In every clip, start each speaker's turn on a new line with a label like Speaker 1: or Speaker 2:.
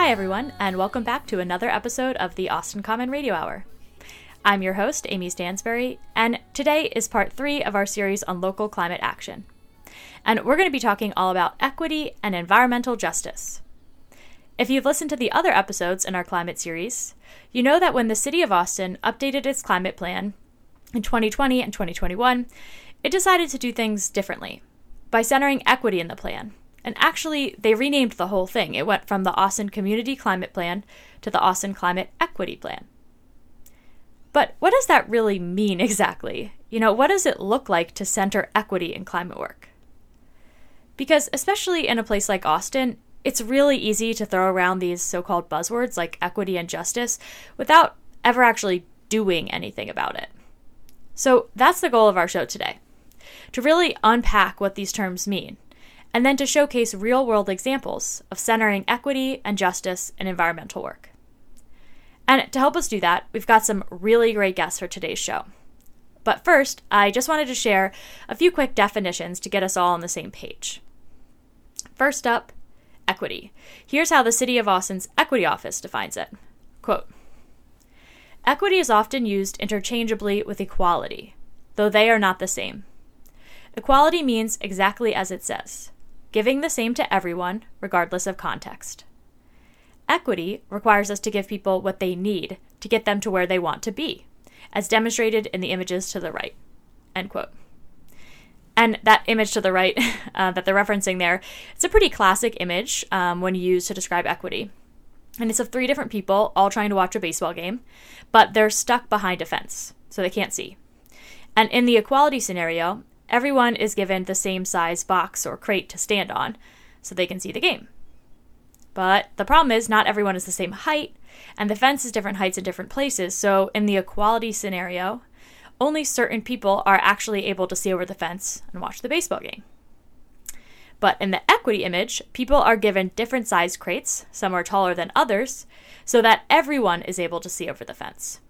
Speaker 1: Hi, everyone, and welcome back to another episode of the Austin Common Radio Hour. I'm your host, Amy Stansberry, and today is part three of our series on local climate action. And we're going to be talking all about equity and environmental justice. If you've listened to the other episodes in our climate series, you know that when the City of Austin updated its climate plan in 2020 and 2021, it decided to do things differently by centering equity in the plan. And actually, they renamed the whole thing. It went from the Austin Community Climate Plan to the Austin Climate Equity Plan. But what does that really mean exactly? You know, what does it look like to center equity in climate work? Because, especially in a place like Austin, it's really easy to throw around these so called buzzwords like equity and justice without ever actually doing anything about it. So that's the goal of our show today to really unpack what these terms mean, and then to showcase real world examples of centering equity and justice in environmental work. And to help us do that, we've got some really great guests for today's show. But first, I just wanted to share a few quick definitions to get us all on the same page. First up, equity. Here's how the City of Austin's Equity Office defines it Quote, Equity is often used interchangeably with equality, though they are not the same. Equality means exactly as it says giving the same to everyone, regardless of context. Equity requires us to give people what they need to get them to where they want to be, as demonstrated in the images to the right. End quote. And that image to the right uh, that they're referencing there, it's a pretty classic image um, when used to describe equity. And it's of three different people all trying to watch a baseball game, but they're stuck behind a fence, so they can't see. And in the equality scenario, everyone is given the same size box or crate to stand on, so they can see the game. But the problem is, not everyone is the same height, and the fence is different heights in different places. So, in the equality scenario, only certain people are actually able to see over the fence and watch the baseball game. But in the equity image, people are given different size crates, some are taller than others, so that everyone is able to see over the fence.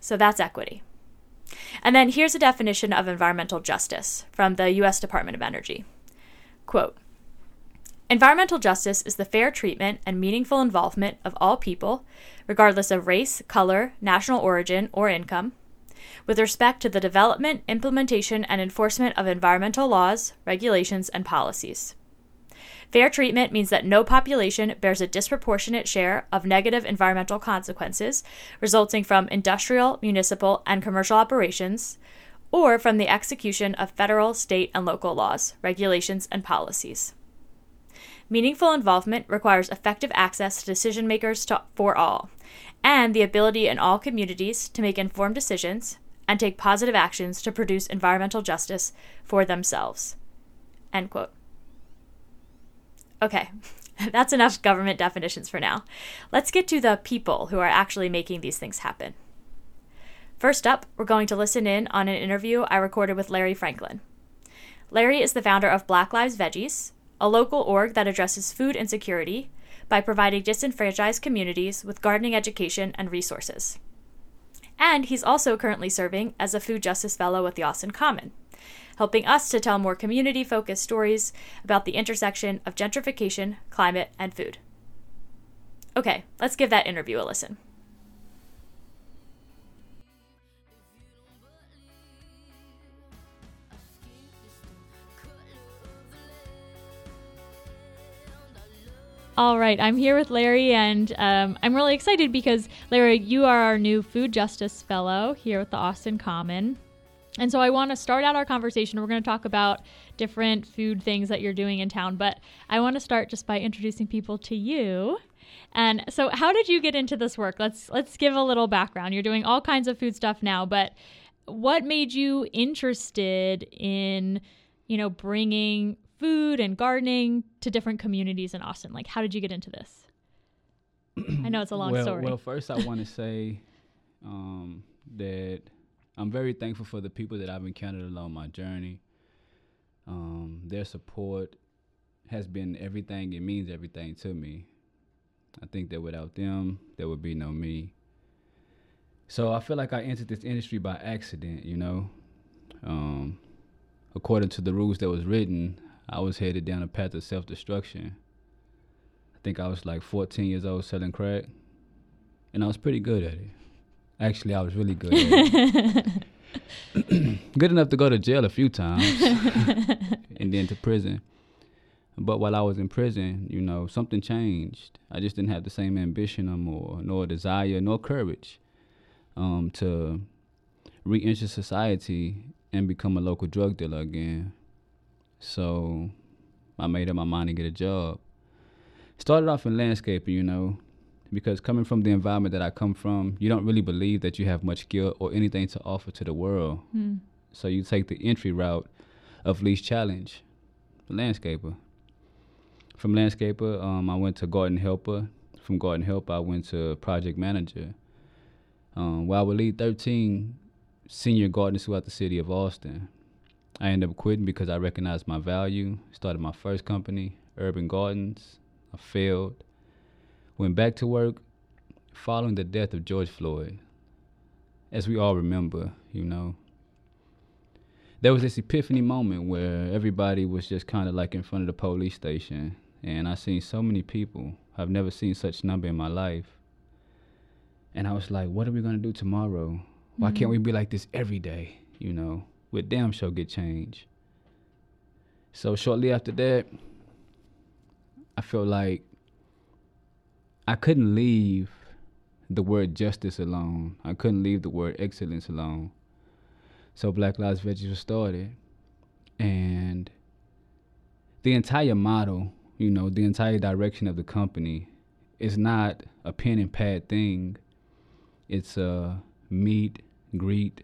Speaker 1: So that's equity. And then here's a definition of environmental justice from the US Department of Energy. Quote Environmental justice is the fair treatment and meaningful involvement of all people, regardless of race, color, national origin, or income, with respect to the development, implementation, and enforcement of environmental laws, regulations, and policies. Fair treatment means that no population bears a disproportionate share of negative environmental consequences resulting from industrial, municipal, and commercial operations, or from the execution of federal, state, and local laws, regulations, and policies. Meaningful involvement requires effective access to decision makers to, for all, and the ability in all communities to make informed decisions and take positive actions to produce environmental justice for themselves. End quote. Okay, that's enough government definitions for now. Let's get to the people who are actually making these things happen. First up, we're going to listen in on an interview I recorded with Larry Franklin. Larry is the founder of Black Lives Veggies, a local org that addresses food insecurity by providing disenfranchised communities with gardening education and resources. And he's also currently serving as a Food Justice Fellow with the Austin Common, helping us to tell more community focused stories about the intersection of gentrification, climate, and food. Okay, let's give that interview a listen. All right, I'm here with Larry, and um, I'm really excited because, Larry, you are our new Food Justice Fellow here at the Austin Common. And so I want to start out our conversation. We're going to talk about different food things that you're doing in town, but I want to start just by introducing people to you. And so how did you get into this work? Let's let's give a little background. You're doing all kinds of food stuff now, but what made you interested in, you know, bringing food and gardening to different communities in Austin? Like, how did you get into this? I know it's a long
Speaker 2: well,
Speaker 1: story.
Speaker 2: Well, first I want to say um, that I'm very thankful for the people that I've encountered along my journey. Um, their support has been everything. It means everything to me. I think that without them, there would be no me. So I feel like I entered this industry by accident, you know. Um, according to the rules that was written, I was headed down a path of self destruction. I think I was like 14 years old selling crack, and I was pretty good at it. Actually, I was really good. Good enough to go to jail a few times, and then to prison. But while I was in prison, you know, something changed. I just didn't have the same ambition no more, nor desire, nor courage um, to re-enter society and become a local drug dealer again. So I made up my mind to get a job. Started off in landscaping, you know, because coming from the environment that I come from, you don't really believe that you have much skill or anything to offer to the world.
Speaker 1: Mm.
Speaker 2: So you take the entry route of least challenge, landscaper. From landscaper, um, I went to garden helper. From garden helper, I went to project manager. Um, where I would lead 13 senior gardeners throughout the city of Austin. I ended up quitting because I recognized my value. Started my first company, Urban Gardens. I failed. Went back to work following the death of George Floyd. As we all remember, you know. There was this epiphany moment where everybody was just kind of like in front of the police station. And I seen so many people. I've never seen such number in my life. And I was like, what are we going to do tomorrow? Why can't we mm-hmm. be like this every day? You know, with damn sure get change. So shortly after that, I felt like I couldn't leave the word justice alone. I couldn't leave the word excellence alone. So Black Lives Veggies was started. And the entire model, you know, the entire direction of the company is not a pen and pad thing. It's a meet, greet,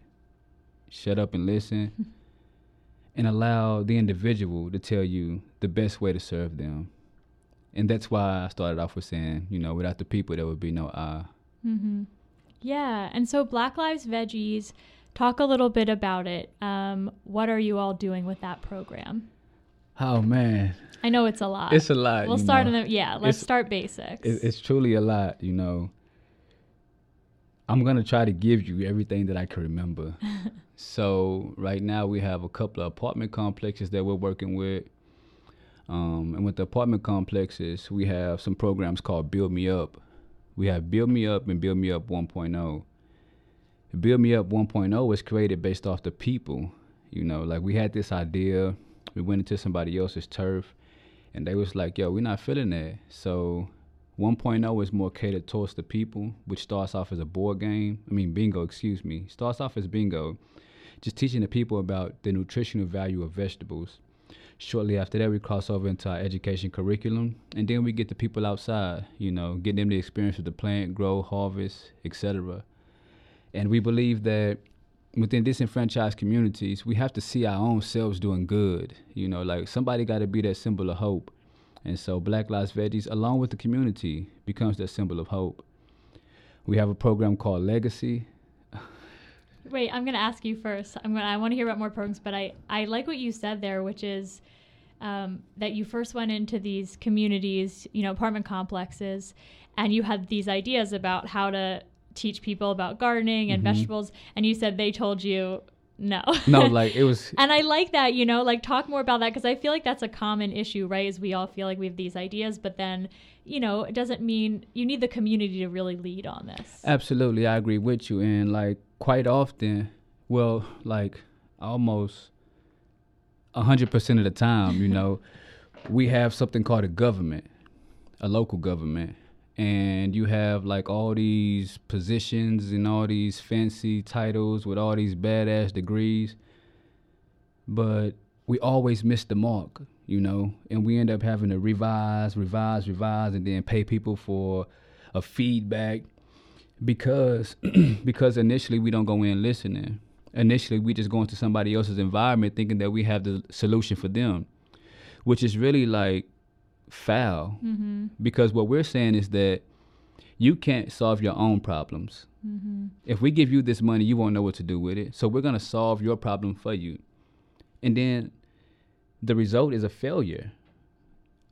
Speaker 2: shut up and listen, and allow the individual to tell you the best way to serve them. And that's why I started off with saying, you know, without the people, there would be no I.
Speaker 1: Mm-hmm. Yeah. And so, Black Lives Veggies, talk a little bit about it. Um, what are you all doing with that program?
Speaker 2: Oh man,
Speaker 1: I know it's a lot.
Speaker 2: it's a lot.
Speaker 1: we'll start
Speaker 2: know.
Speaker 1: in the yeah. Let's
Speaker 2: It's-
Speaker 1: start basics.
Speaker 2: it, it's truly a lot, you know. I'm gonna try to give you everything that I can remember. so right now we have a couple of apartment complexes that we're working with. Um, and with the apartment complexes, we have some programs called Build Me Up. We have Build Me Up and Build Me Up 1.0. Build Me Up 1.0 was created based off the people. You know, like we had this idea, we went into somebody else's turf, and they was like, "Yo, we're not feeling that." So 1.0 is more catered towards the people, which starts off as a board game. I mean, bingo, excuse me. Starts off as bingo, just teaching the people about the nutritional value of vegetables. Shortly after that, we cross over into our education curriculum, and then we get the people outside, you know, getting them the experience of the plant, grow, harvest, etc. And we believe that within disenfranchised communities, we have to see our own selves doing good. You know, like somebody got to be that symbol of hope. And so Black Lives Veggies, along with the community, becomes that symbol of hope. We have a program called Legacy.
Speaker 1: Wait, I'm gonna ask you first. I'm gonna. I want to hear about more programs, but I I like what you said there, which is um, that you first went into these communities, you know, apartment complexes, and you had these ideas about how to teach people about gardening and
Speaker 2: Mhm.
Speaker 1: vegetables, and you said they told you no.
Speaker 2: No, like it was.
Speaker 1: And I like that, you know, like talk more about that because I feel like that's a common issue, right? Is we all feel like we have these ideas, but then, you know, it doesn't mean you need the community to really lead on this.
Speaker 2: Absolutely, I agree with you. And like quite often, well, like almost a hundred percent of the time, you know, we have something called a government, a local government, and you have like all these positions and all these fancy titles with all these badass degrees, but we always miss the mark, you know, and we end up having to revise, revise, revise, and then pay people for a feedback because because initially we don't go in listening. Initially we just go into somebody else's environment thinking that we have the solution for them, which is really like foul.
Speaker 1: Mm-hmm.
Speaker 2: Because what we're saying is that you can't solve your own problems.
Speaker 1: Mm-hmm.
Speaker 2: If we give you this money, you won't know what to do with it. So we're gonna solve your problem for you, and then the result is a failure.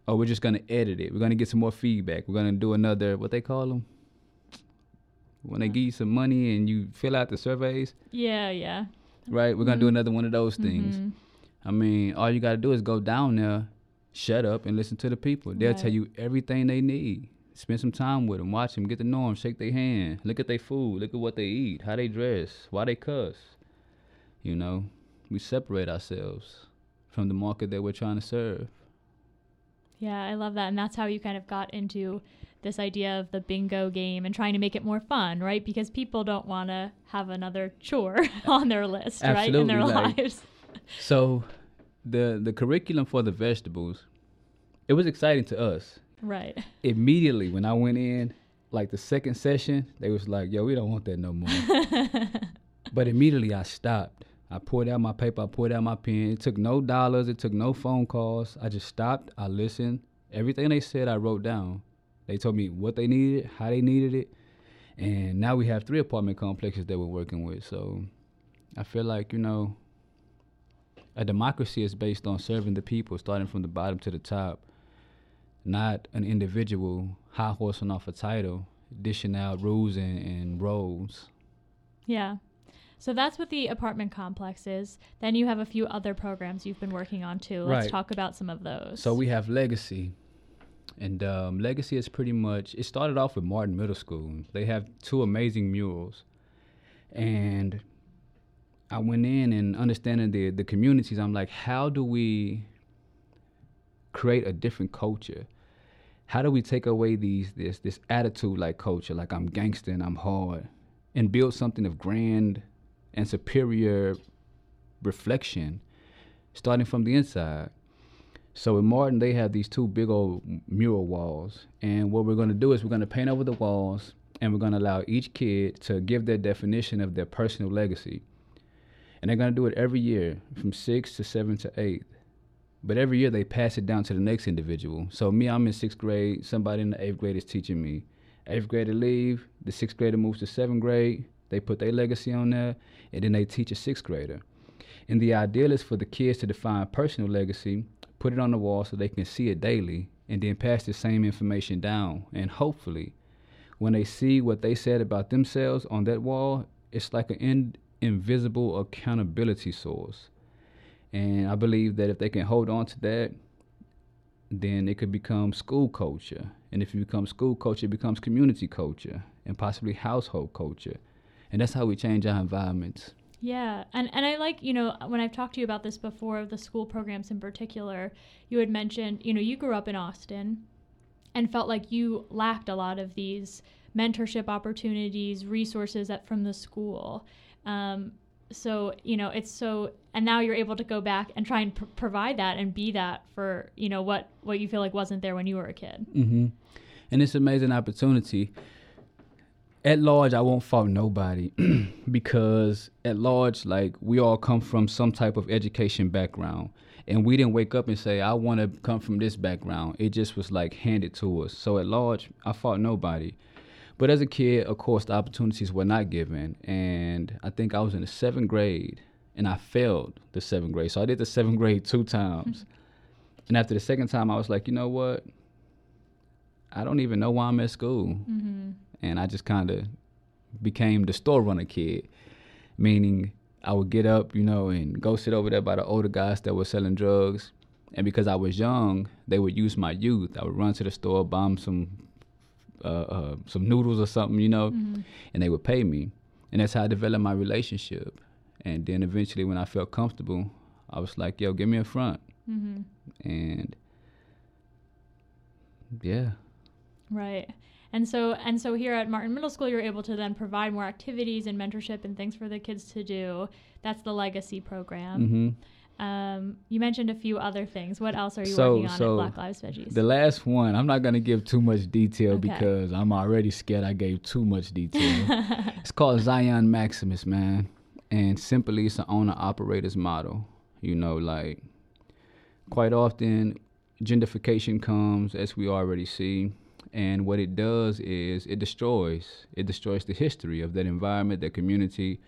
Speaker 2: Or we're just gonna edit it. We're gonna get some more feedback. We're gonna do another what they call them when they give you some money and you fill out the surveys,
Speaker 1: Yeah, yeah.
Speaker 2: right? We're gonna do
Speaker 1: Mhm.
Speaker 2: another one of those things.
Speaker 1: Mhm.
Speaker 2: I mean, all you gotta do is go down there, shut up and listen to the people. They'll tell you everything they need. Spend some time with them, watch them, get to know them, shake their hand, look at their food, look at what they eat, how they dress, why they cuss. You know, we separate ourselves from the market that we're trying to serve.
Speaker 1: Yeah, I love that. And that's how you kind of got into this idea of the bingo game and trying to make it more fun, right? Because people don't want to have another chore on their list, right? In their
Speaker 2: Absolutely, like-
Speaker 1: lives.
Speaker 2: So, the the curriculum for the vegetables, it was exciting to us.
Speaker 1: Right.
Speaker 2: Immediately when I went in, like the second session, they was like, "Yo, we don't want that no more." but immediately I stopped. I poured out my paper, I poured out my pen. It took no dollars, it took no phone calls. I just stopped, I listened. Everything they said, I wrote down. They told me what they needed, how they needed it. And now we have three apartment complexes that we're working with. So I feel like, you know, a democracy is based on serving the people, starting from the bottom to the top, not an individual high horsing off a title, dishing out rules and, and roles.
Speaker 1: Yeah. So that's what the apartment complex is. Then you have a few other programs you've been working on too. Let's
Speaker 2: Right.
Speaker 1: talk about some of those.
Speaker 2: So we have Legacy, and um, Legacy is pretty much. It started off with Martin Middle School. They have two amazing murals, and I went in and understanding the the communities. I'm like, how do we create a different culture? How do we take away these this this attitude like culture, like I'm gangster and I'm hard, and build something of grand and superior reflection, starting from the inside? So in Martin, they have these two big old mural walls, and what we're going to do is we're going to paint over the walls, and we're going to allow each kid to give their definition of their personal legacy. And they're going to do it every year, from sixth to seventh to eighth. But every year they pass it down to the next individual. So me, I'm in sixth grade. Somebody in the eighth grade is teaching me. Eighth grader leave. The sixth grader moves to seventh grade. They put their legacy on there, and then they teach a sixth grader. And the ideal is for the kids to define personal legacy, put it on the wall so they can see it daily, and then pass the same information down. And hopefully, when they see what they said about themselves on that wall, it's like an in, invisible accountability source. And I believe that if they can hold on to that, then it could become school culture. And if it becomes school culture, it becomes community culture and possibly household culture. And that's how we change our environments.
Speaker 1: Yeah, and and I like you know when I've talked to you about this before, the school programs in particular, you had mentioned you know you grew up in Austin, and felt like you lacked a lot of these mentorship opportunities, resources that from the school. Um, so you know it's so and now you're able to go back and try and pr- provide that and be that for you know what what you feel like wasn't there when you were a kid.
Speaker 2: hmm And it's an amazing opportunity. At large, I won't fault nobody because at large, like we all come from some type of education background. And we didn't wake up and say, I want to come from this background. It just was like handed to us. So at large, I fault nobody. But as a kid, of course, the opportunities were not given. And I think I was in the seventh grade and I failed the seventh grade. So I did the seventh grade two times. and after the second time, I was like, you know what? I don't even know why I'm at school.
Speaker 1: Mm-hmm.
Speaker 2: And I just kind of became the store runner kid, meaning I would get up, you know, and go sit over there by the older guys that were selling drugs. And because I was young, they would use my youth. I would run to the store, buy 'em some uh, uh, some noodles or something, you know,
Speaker 1: Mm-hmm.
Speaker 2: and they would pay me. And that's how I developed my relationship. And then eventually, when I felt comfortable, I was like, "Yo, give me a front."
Speaker 1: Mm-hmm.
Speaker 2: And yeah,
Speaker 1: Right. And so and so here at Martin Middle School you're able to then provide more activities and mentorship and things for the kids to do. That's the legacy program.
Speaker 2: hmm
Speaker 1: Um, you mentioned a few other things. What else are you
Speaker 2: So-
Speaker 1: working on
Speaker 2: so
Speaker 1: at Black Lives Veggies?
Speaker 2: The last one, I'm not gonna give too much detail
Speaker 1: Okay.
Speaker 2: because I'm already scared I gave too much detail. it's called Zion Maximus, man, and simply it's an owner operators model. You know, like quite often gentrification comes as we already see, and what it does is it destroys. It destroys the history of that environment, that community.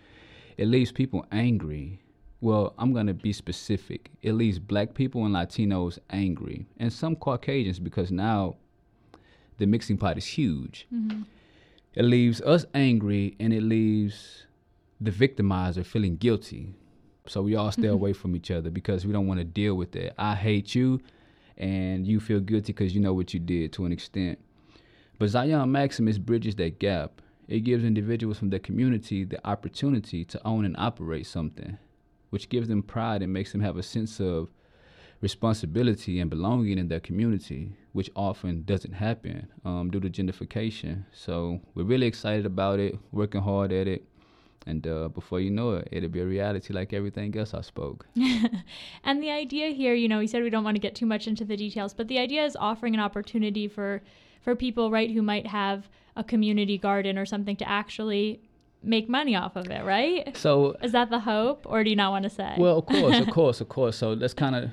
Speaker 2: It leaves people angry. Well, I'm gonna be specific. It leaves black people and Latinos angry, and some Caucasians because now the mixing pot is huge.
Speaker 1: Mhm.
Speaker 2: It leaves us angry, and it leaves the victimizer feeling guilty. So we all stay away from each other because we don't want to deal with that. I hate you, and you feel guilty because you know what you did to an extent. But Zion Maximus bridges that gap. It gives individuals from the community the opportunity to own and operate something, which gives them pride and makes them have a sense of responsibility and belonging in their community, which often doesn't happen um, due to gentrification. So we're really excited about it, working hard at it. And uh, before you know it, it'll be a reality like everything else I spoke.
Speaker 1: and the idea here, you know, we said we don't want to get too much into the details, but the idea is offering an opportunity for for people, right, who might have a community garden or something to actually make money off of it, right?
Speaker 2: So
Speaker 1: is that the hope, or do you not want to say?
Speaker 2: Well, of course, of course, of course. So let's kind of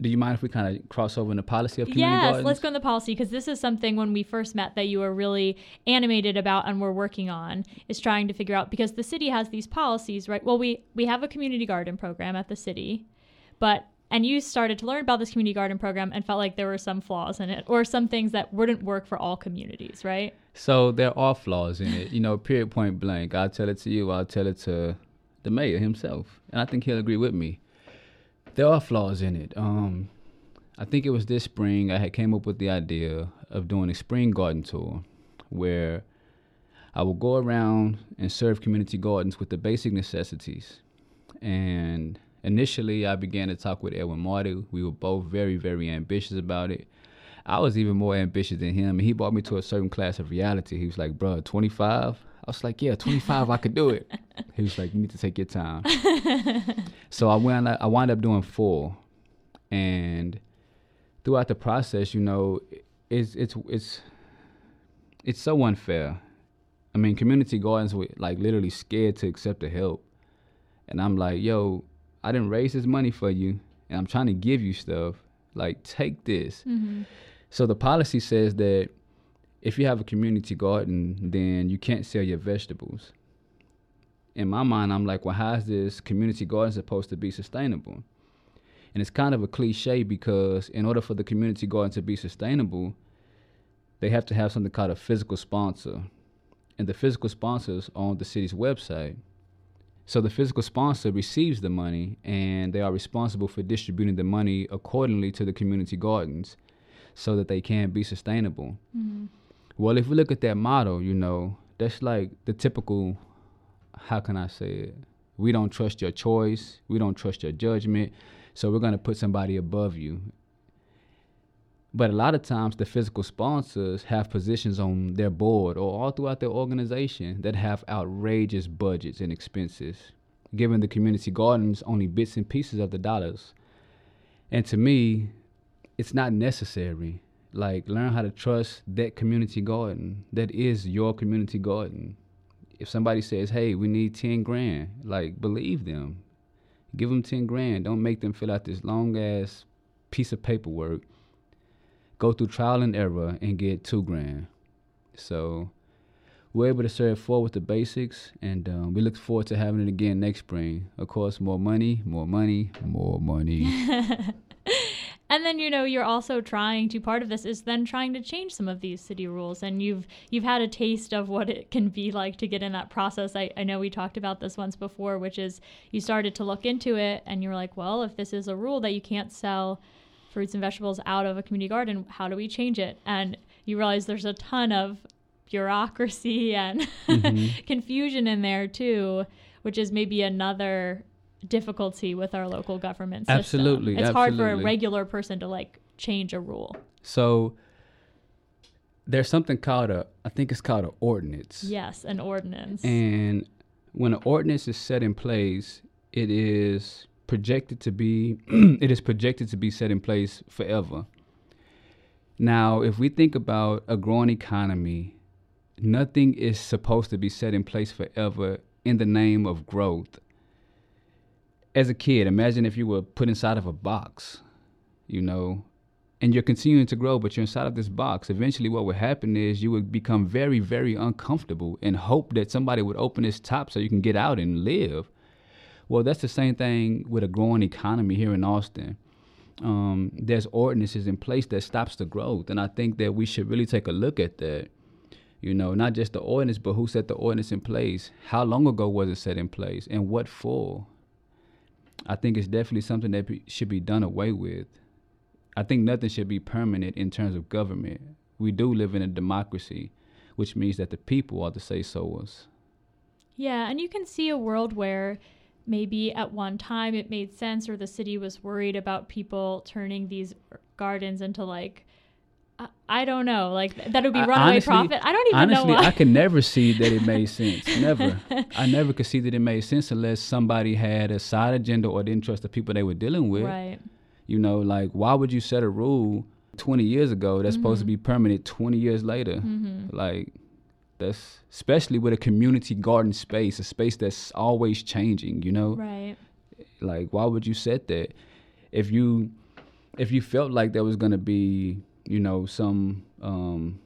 Speaker 2: do you mind if we kind of cross over in the policy of community
Speaker 1: yes,
Speaker 2: gardens?
Speaker 1: let's go in the policy because this is something when we first met that you were really animated about and we're working on is trying to figure out because the city has these policies, right? Well, we we have a community garden program at the city, but and you started to learn about this community garden program and felt like there were some flaws in it or some things that wouldn't work for all communities, right?
Speaker 2: So there are flaws in it, you know, period point blank. I'll tell it to you, I'll tell it to the mayor himself, and I think he'll agree with me there are flaws in it. Um, I think it was this spring I had came up with the idea of doing a spring garden tour, where I will go around and serve community gardens with the basic necessities. And initially, I began to talk with Edwin Marty. We were both very, very ambitious about it. I was even more ambitious than him, and he brought me to a certain class of reality. He was like, "Bro, 25." I was like, "Yeah, 25, I could do it." He was like, "You need to take your time." so I went. I wound up doing four, and throughout the process, you know, it's it's it's it's so unfair. I mean, community gardens were like literally scared to accept the help, and I'm like, "Yo, I didn't raise this money for you, and I'm trying to give you stuff. Like, take this." Mm-hmm. So the policy says that if you have a community garden, then you can't sell your vegetables. In my mind, I'm like, well, how is this community garden supposed to be sustainable? And it's kind of a cliche because in order for the community garden to be sustainable, they have to have something called a physical sponsor. And the physical sponsors on the city's website. So the physical sponsor receives the money and they are responsible for distributing the money accordingly to the community gardens so that they can be sustainable. Mm-hmm. Well, if we look at that model, you know, that's like the typical, how can I say it? We don't trust your choice. We don't trust your judgment. So we're going to put somebody above you. But a lot of times, the physical sponsors have positions on their board or all throughout their organization that have outrageous budgets and expenses, giving the community gardens only bits and pieces of the dollars. And to me, it's not necessary. Like learn how to trust that community garden. That is your community garden. If somebody says hey we need 10 grand like believe them. Give them 10 grand. Don't make them fill out this long ass piece of paperwork go through trial and error and get two grand. So we're able to serve four with the basics and um, we look forward to having it again next spring. Of course more money more money more money.
Speaker 1: And then you know you're also trying to part of this is then trying to change some of these city rules and you've you've had a taste of what it can be like to get in that process. I, I know we talked about this once before which is you started to look into it and you're like well if this is a rule that you can't sell fruits and vegetables out of a community garden how do we change it and you realize there's a ton of bureaucracy and mm-hmm. confusion in there too which is maybe another difficulty with our local government system.
Speaker 2: Absolutely.
Speaker 1: It's
Speaker 2: absolutely.
Speaker 1: hard for a regular person to like change a rule.
Speaker 2: So there's something called a I think it's called an ordinance.
Speaker 1: Yes, an ordinance.
Speaker 2: And when an ordinance is set in place, it is projected to be it is projected to be set in place forever. Now, if we think about a growing economy, nothing is supposed to be set in place forever in the name of growth as a kid, imagine if you were put inside of a box, you know, and you're continuing to grow, but you're inside of this box. Eventually, what would happen is you would become very, very uncomfortable and hope that somebody would open this top so you can get out and live. Well, that's the same thing with a growing economy here in Austin. Um, there's ordinances in place that stops the growth, and I think that we should really take a look at that. You know, not just the ordinance, but who set the ordinance in place? How long ago was it set in place, and what for? I think it's definitely something that be, should be done away with. I think nothing should be permanent in terms of government. We do live in a democracy, which means that the people are the say so's.
Speaker 1: Yeah, and you can see a world where maybe at one time it made sense or the city was worried about people turning these gardens into like I don't know, like that would be runaway honestly, profit. I don't even
Speaker 2: honestly,
Speaker 1: know. Honestly,
Speaker 2: I can never see that it made sense. Never. I never could see that it made sense unless somebody had a side agenda or didn't trust the people they were dealing with.
Speaker 1: Right.
Speaker 2: You know, like why would you set a rule 20 years ago that's mm-hmm. supposed to be permanent 20 years later? Mm-hmm. Like that's especially with a community garden space, a space that's always changing, you know?
Speaker 1: Right.
Speaker 2: Like why would you set that? If you if you felt like there was going to be, you know, some um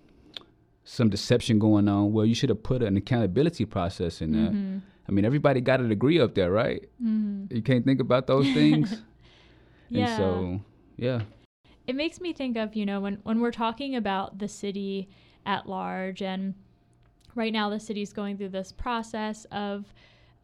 Speaker 2: some deception going on, well, you should have put an accountability process in there. Mm-hmm. I mean, everybody got a degree up there, right? Mm-hmm. You can't think about those things. yeah. And so, yeah.
Speaker 1: It makes me think of, you know, when when we're talking about the city at large and right now the city's going through this process of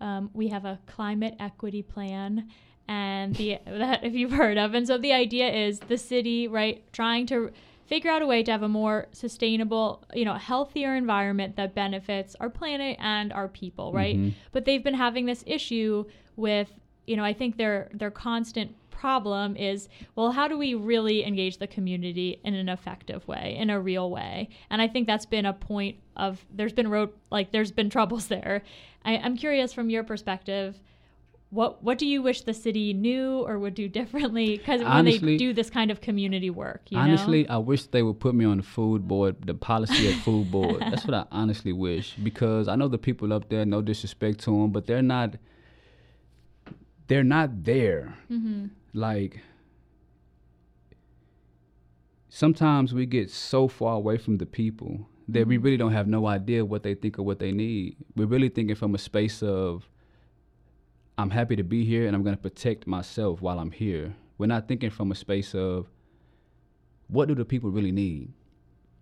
Speaker 1: um, we have a climate equity plan and the that if you've heard of and so the idea is the city right trying to figure out a way to have a more sustainable you know healthier environment that benefits our planet and our people right mm-hmm. but they've been having this issue with you know i think their their constant problem is well how do we really engage the community in an effective way in a real way? And i think that's been a point of there's been road like there's been troubles there. I, i'm curious from your perspective what what do you wish the city knew or would do differently? Because when they do this kind of community work
Speaker 2: honestly
Speaker 1: know?
Speaker 2: i wish they would put me on the food board the policy at food board. That's what i honestly wish because i know the people up there no disrespect to them but they're not they're not there. Mm-hmm like sometimes we get so far away from the people that we mm-hmm. really don't have no idea what they think or what they need. We're really thinking from a space of I'm happy to be here and I'm going to protect myself while I'm here. We're not thinking from a space of what do the people really need?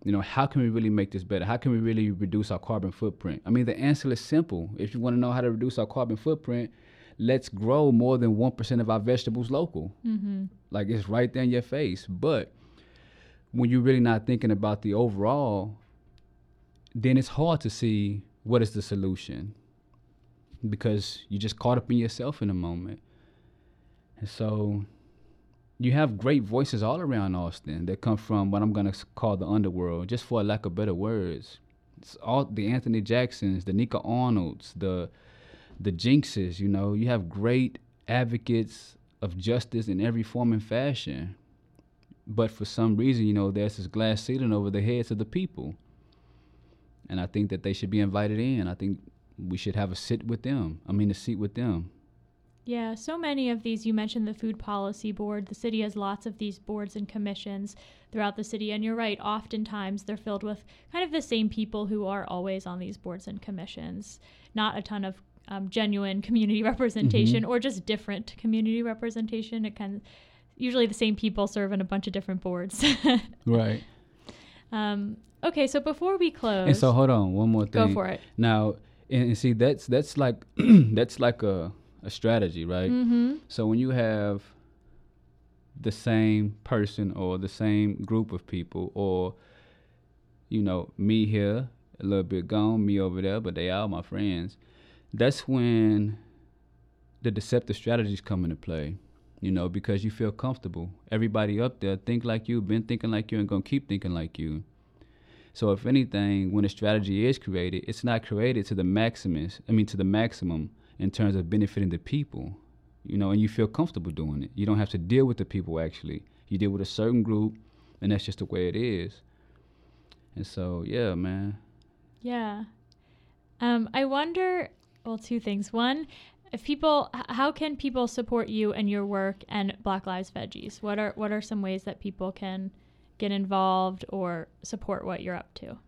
Speaker 2: You know, how can we really make this better? How can we really reduce our carbon footprint? I mean, the answer is simple. If you want to know how to reduce our carbon footprint, let's grow more than 1% of our vegetables local. Mm-hmm. Like it's right there in your face. But when you're really not thinking about the overall, then it's hard to see what is the solution because you're just caught up in yourself in a moment. And so you have great voices all around Austin that come from what I'm going to call the underworld, just for lack of better words. It's all the Anthony Jacksons, the Nika Arnolds, the the jinxes, you know, you have great advocates of justice in every form and fashion. But for some reason, you know, there's this glass ceiling over the heads of the people. And I think that they should be invited in. I think we should have a sit with them. I mean, a seat with them.
Speaker 1: Yeah, so many of these. You mentioned the Food Policy Board. The city has lots of these boards and commissions throughout the city. And you're right, oftentimes they're filled with kind of the same people who are always on these boards and commissions. Not a ton of um, genuine community representation mm-hmm. or just different community representation. It can usually the same people serve in a bunch of different boards.
Speaker 2: right.
Speaker 1: Um, okay, so before we close,
Speaker 2: and so hold on, one more thing.
Speaker 1: Go for it.
Speaker 2: Now, and, and see, that's that's like that's like a a strategy, right? Mm-hmm. So when you have the same person or the same group of people, or you know, me here a little bit gone, me over there, but they are my friends that's when the deceptive strategies come into play you know because you feel comfortable. Everybody up there think like you been thinking like you and gonna keep thinking like you. So if anything when a strategy is created it's not created to the maximus i mean to the maximum in terms of benefiting the people you know and you feel comfortable doing it. You don't have to deal with the people actually. You deal with a certain group and that's just the way it is. And so yeah man.
Speaker 1: Yeah. Um, I wonder well, two things. One, if people, how can people support you and your work and Black Lives Veggies? What are what are some ways that people can get involved or support what you're up to?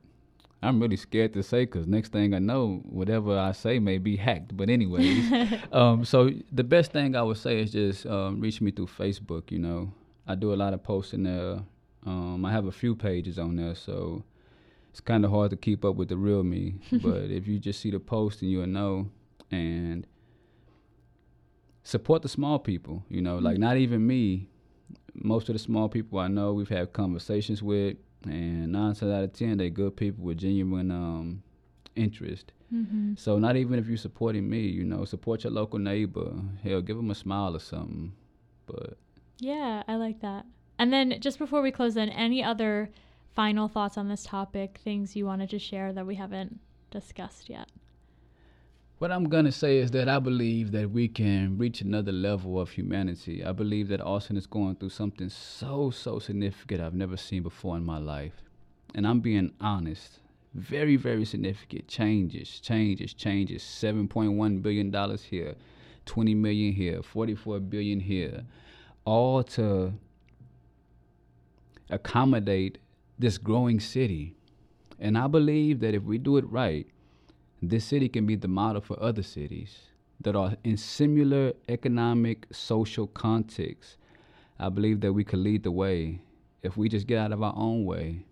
Speaker 2: I'm really scared to say because next thing I know, whatever I say may be hacked. But anyways, um, so the best thing I would say is just um, reach me through Facebook. You know, I do a lot of posting there. Um, I have a few pages on there, so it's kind of hard to keep up with the real me. but if you just see the post and you'll know, and support the small people. You know, mm-hmm. like not even me, most of the small people I know, we've had conversations with, and nine times out of ten, they're good people with genuine um, interest. Mm-hmm. So not even if you're supporting me, you know, support your local neighbor. Hell, give them a smile or something. But
Speaker 1: yeah, I like that. And then just before we close, then any other final thoughts on this topic, things you wanted to share that we haven't discussed yet?
Speaker 2: What I'm going to say is that I believe that we can reach another level of humanity. I believe that Austin is going through something so, so significant I've never seen before in my life. And I'm being honest. Very, very significant changes, changes, changes. $7.1 billion here, 20 million here, 44 billion here. All to accommodate this growing city. And I believe that if we do it right, this city can be the model for other cities that are in similar economic, social contexts. I believe that we could lead the way if we just get out of our own way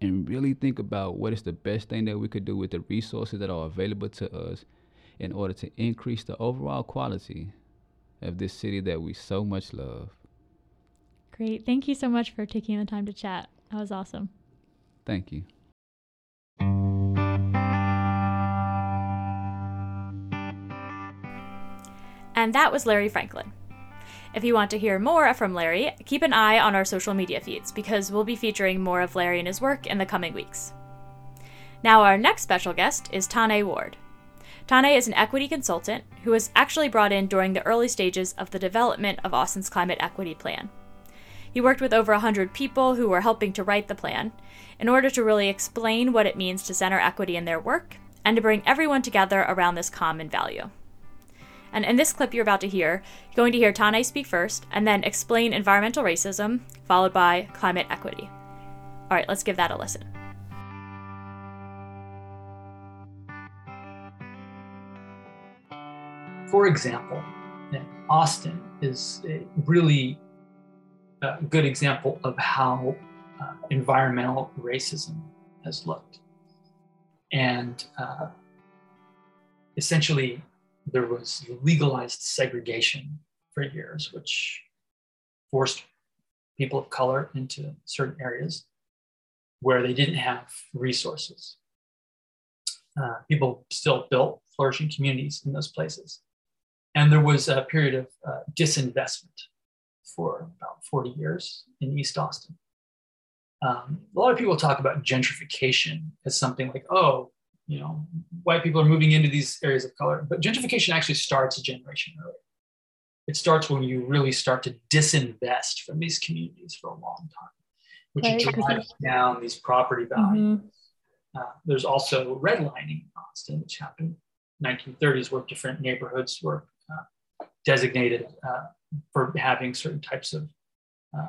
Speaker 2: and really think about what is the best thing that we could do with the resources that are available to us in order to increase the overall quality of this city that we so much love.
Speaker 1: Great. Thank you so much for taking the time to chat. That was awesome.
Speaker 2: Thank you.
Speaker 1: And that was Larry Franklin. If you want to hear more from Larry, keep an eye on our social media feeds because we'll be featuring more of Larry and his work in the coming weeks. Now, our next special guest is Tane Ward. Tane is an equity consultant who was actually brought in during the early stages of the development of Austin's Climate Equity Plan. He worked with over 100 people who were helping to write the plan in order to really explain what it means to center equity in their work and to bring everyone together around this common value. And in this clip you're about to hear, you're going to hear Tane speak first and then explain environmental racism, followed by climate equity. All right, let's give that a listen.
Speaker 3: For example, Austin is really uh, good example of how uh, environmental racism has looked. And uh, essentially, there was legalized segregation for years, which forced people of color into certain areas where they didn't have resources. Uh, people still built flourishing communities in those places. And there was a period of uh, disinvestment for about 40 years in East Austin. Um, a lot of people talk about gentrification as something like, oh, you know, white people are moving into these areas of color. But gentrification actually starts a generation earlier. It starts when you really start to disinvest from these communities for a long time, which right. drives down these property values. Mm-hmm. Uh, there's also redlining in Austin, which happened 1930s, where different neighborhoods were uh, designated uh, for having certain types of uh,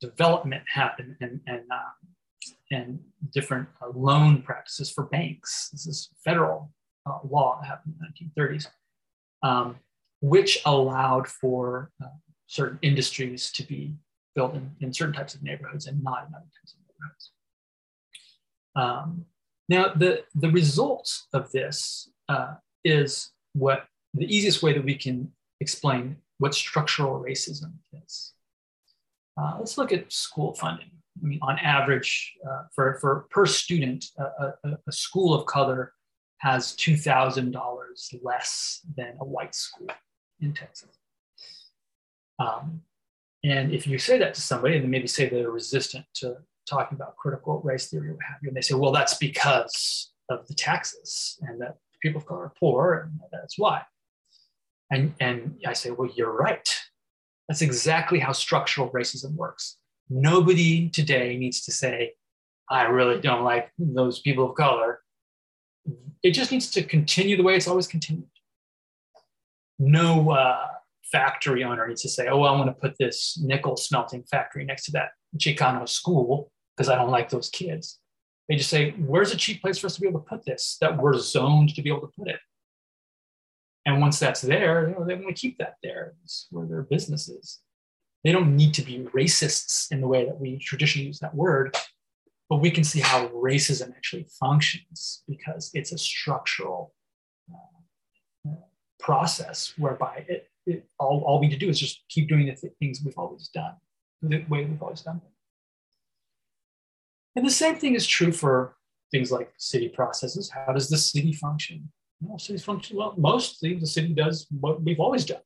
Speaker 3: development happen and, and um, and different uh, loan practices for banks. This is federal uh, law that happened in the 1930s, um, which allowed for uh, certain industries to be built in, in, certain types of neighborhoods and not in other types of neighborhoods. Um, now, the, the result of this uh, is what the easiest way that we can explain what structural racism is. Uh, let's look at school funding. I mean, on average, uh, for, for per student, a, a school of color has $2,000 less than a white school in Texas. Um, and if you say that to somebody, and maybe say they're resistant to talking about critical race theory or what have you, and they say, well, that's because of the taxes and that people of color are poor, and that's why. And, and I say, well, you're right. That's exactly how structural racism works. Nobody today needs to say, I really don't like those people of color. It just needs to continue the way it's always continued. No uh, factory owner needs to say, oh, I want to put this nickel smelting factory next to that Chicano school because I don't like those kids. They just say, where's a cheap place for us to be able to put this that we're zoned to be able to put it? And once that's there, you know, they want to keep that there. It's where their business is they don't need to be racists in the way that we traditionally use that word, but we can see how racism actually functions because it's a structural uh, process whereby it it, all, all we need to do is just keep doing the th- things we've always done, the way we've always done them. And the same thing is true for things like city processes. How does the city function? Well, cities function well. Mostly, the city does what we've always done,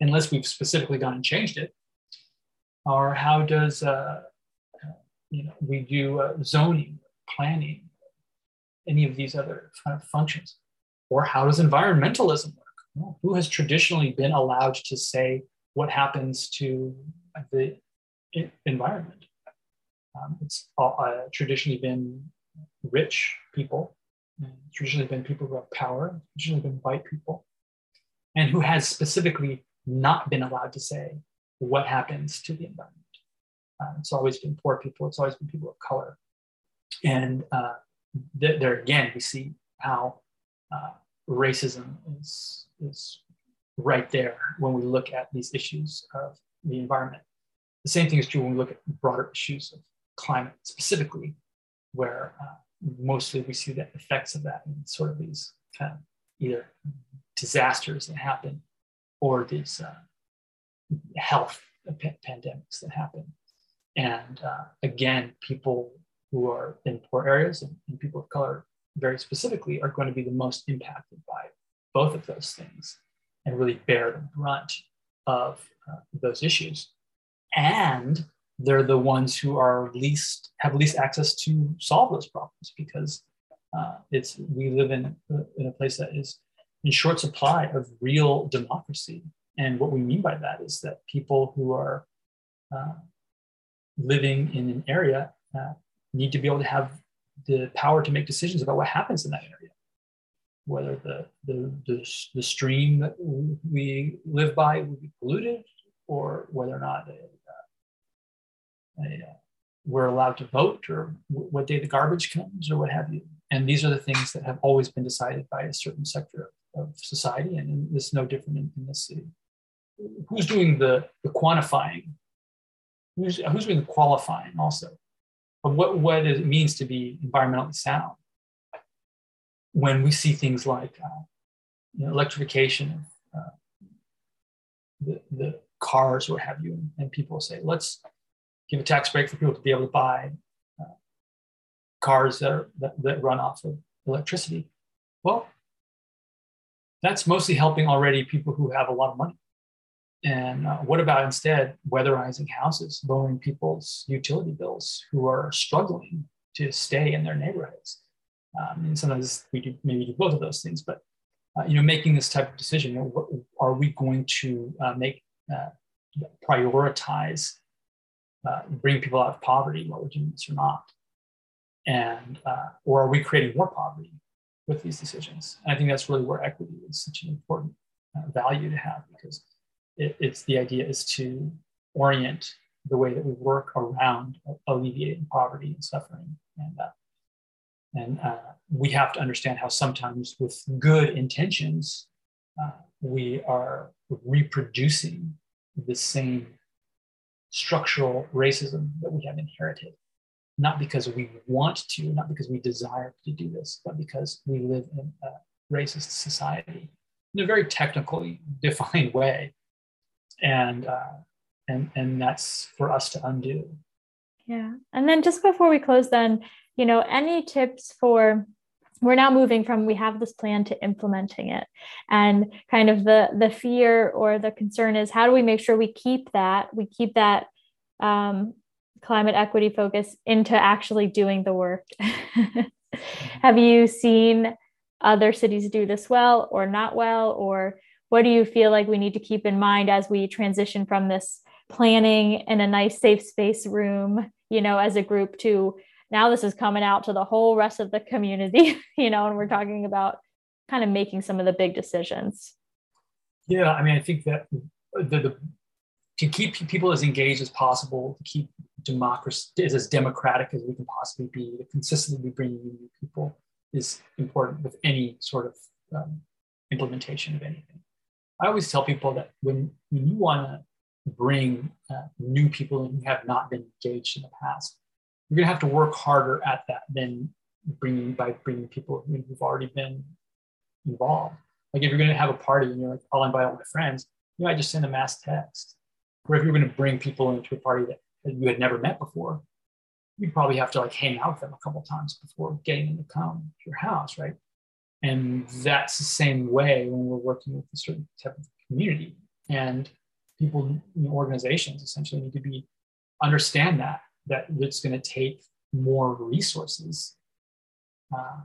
Speaker 3: unless we've specifically gone and changed it. Or how does uh, you know we do uh, zoning, planning, any of these other kind of functions? Or how does environmentalism work? Well, who has traditionally been allowed to say what happens to the environment? Um, it's uh, traditionally been rich people, traditionally been people who have power, it's usually been white people, and who has specifically not been allowed to say what happens to the environment. Um, it's always been poor people, it's always been people of color. And uh, th- there again, we see how uh, racism is, is right there when we look at these issues of the environment. The same thing is true when we look at broader issues of climate specifically, where uh, mostly we see the effects of that in sort of these kind of either disasters that happen or these uh, health pandemics that happen. And uh, again, people who are in poor areas and, and, people of color, very specifically, are going to be the most impacted by both of those things and really bear the brunt of uh, those issues. And they're the ones who are least have least access to solve those problems because uh, it's we live in in a place that is in short supply of real democracy. And what we mean by that is that people who are uh, living in an area uh, need to be able to have the power to make decisions about what happens in that area, whether the, the, the, the stream that we live by will be polluted or whether or not uh, we're allowed to vote or w- what day the garbage comes or what have you. And these are the things that have always been decided by a certain sector of, of society, and it's no different in, in this city. Who's doing the, the quantifying? Who's, who's doing the qualifying also of what, what it means to be environmentally sound? When we see things like uh, you know, electrification of uh, the, the cars, what have you, and people say, let's give a tax break for people to be able to buy uh, cars that, are, that, that run off of electricity. Well, that's mostly helping already people who have a lot of money. And uh, what about instead weatherizing houses, lowering people's utility bills who are struggling to stay in their neighborhoods? Um, and sometimes we do maybe do both of those things, but uh, you know, making this type of decision, you know, what, are we going to uh, make uh, prioritize uh, bring people out of poverty while we're doing this or not? And, uh, or are we creating more poverty with these decisions? And I think that's really where equity is such an important uh, value to have because it, it's the idea is to orient the way that we work around alleviating poverty and suffering. And, uh, and uh, we have to understand how sometimes with good intentions, uh, we are reproducing the same structural racism that we have inherited, not because we want to, not because we desire to do this, but because we live in a racist society in a very technically defined way. And, uh, and, and that's for us to undo.
Speaker 1: Yeah. And then just before we close, then, you know, any tips for we're now moving from we have this plan to implementing it. And kind of the the fear or the concern is how do we make sure we keep that we keep that um, climate equity focus into actually doing the work? Have you seen other cities do this well or not well? Or what do you feel like we need to keep in mind as we transition from this planning in a nice safe space room you know as a group to now this is coming out to the whole rest of the community, you know, and we're talking about kind of making some of the big decisions.
Speaker 3: Yeah, I mean, I think that the, the to keep people as engaged as possible, to keep democracy as, as democratic as we can possibly be, to consistently be bringing new people is important with any sort of um, implementation of anything. I always tell people that when, when you want to bring uh, new people who have not been engaged in the past, you're going to have to work harder at that than bringing by bringing people who've already been involved. Like if you're going to have a party and you're like, oh, I'll invite all my friends, you might just send a mass text. Or if you're going to bring people into a party that, that you had never met before, you'd probably have to like hang out with them a couple times before getting them to come to your house, right? And that's the same way when we're working with a certain type of community. And people in organizations essentially need to be understand that that it's going to take more resources, uh,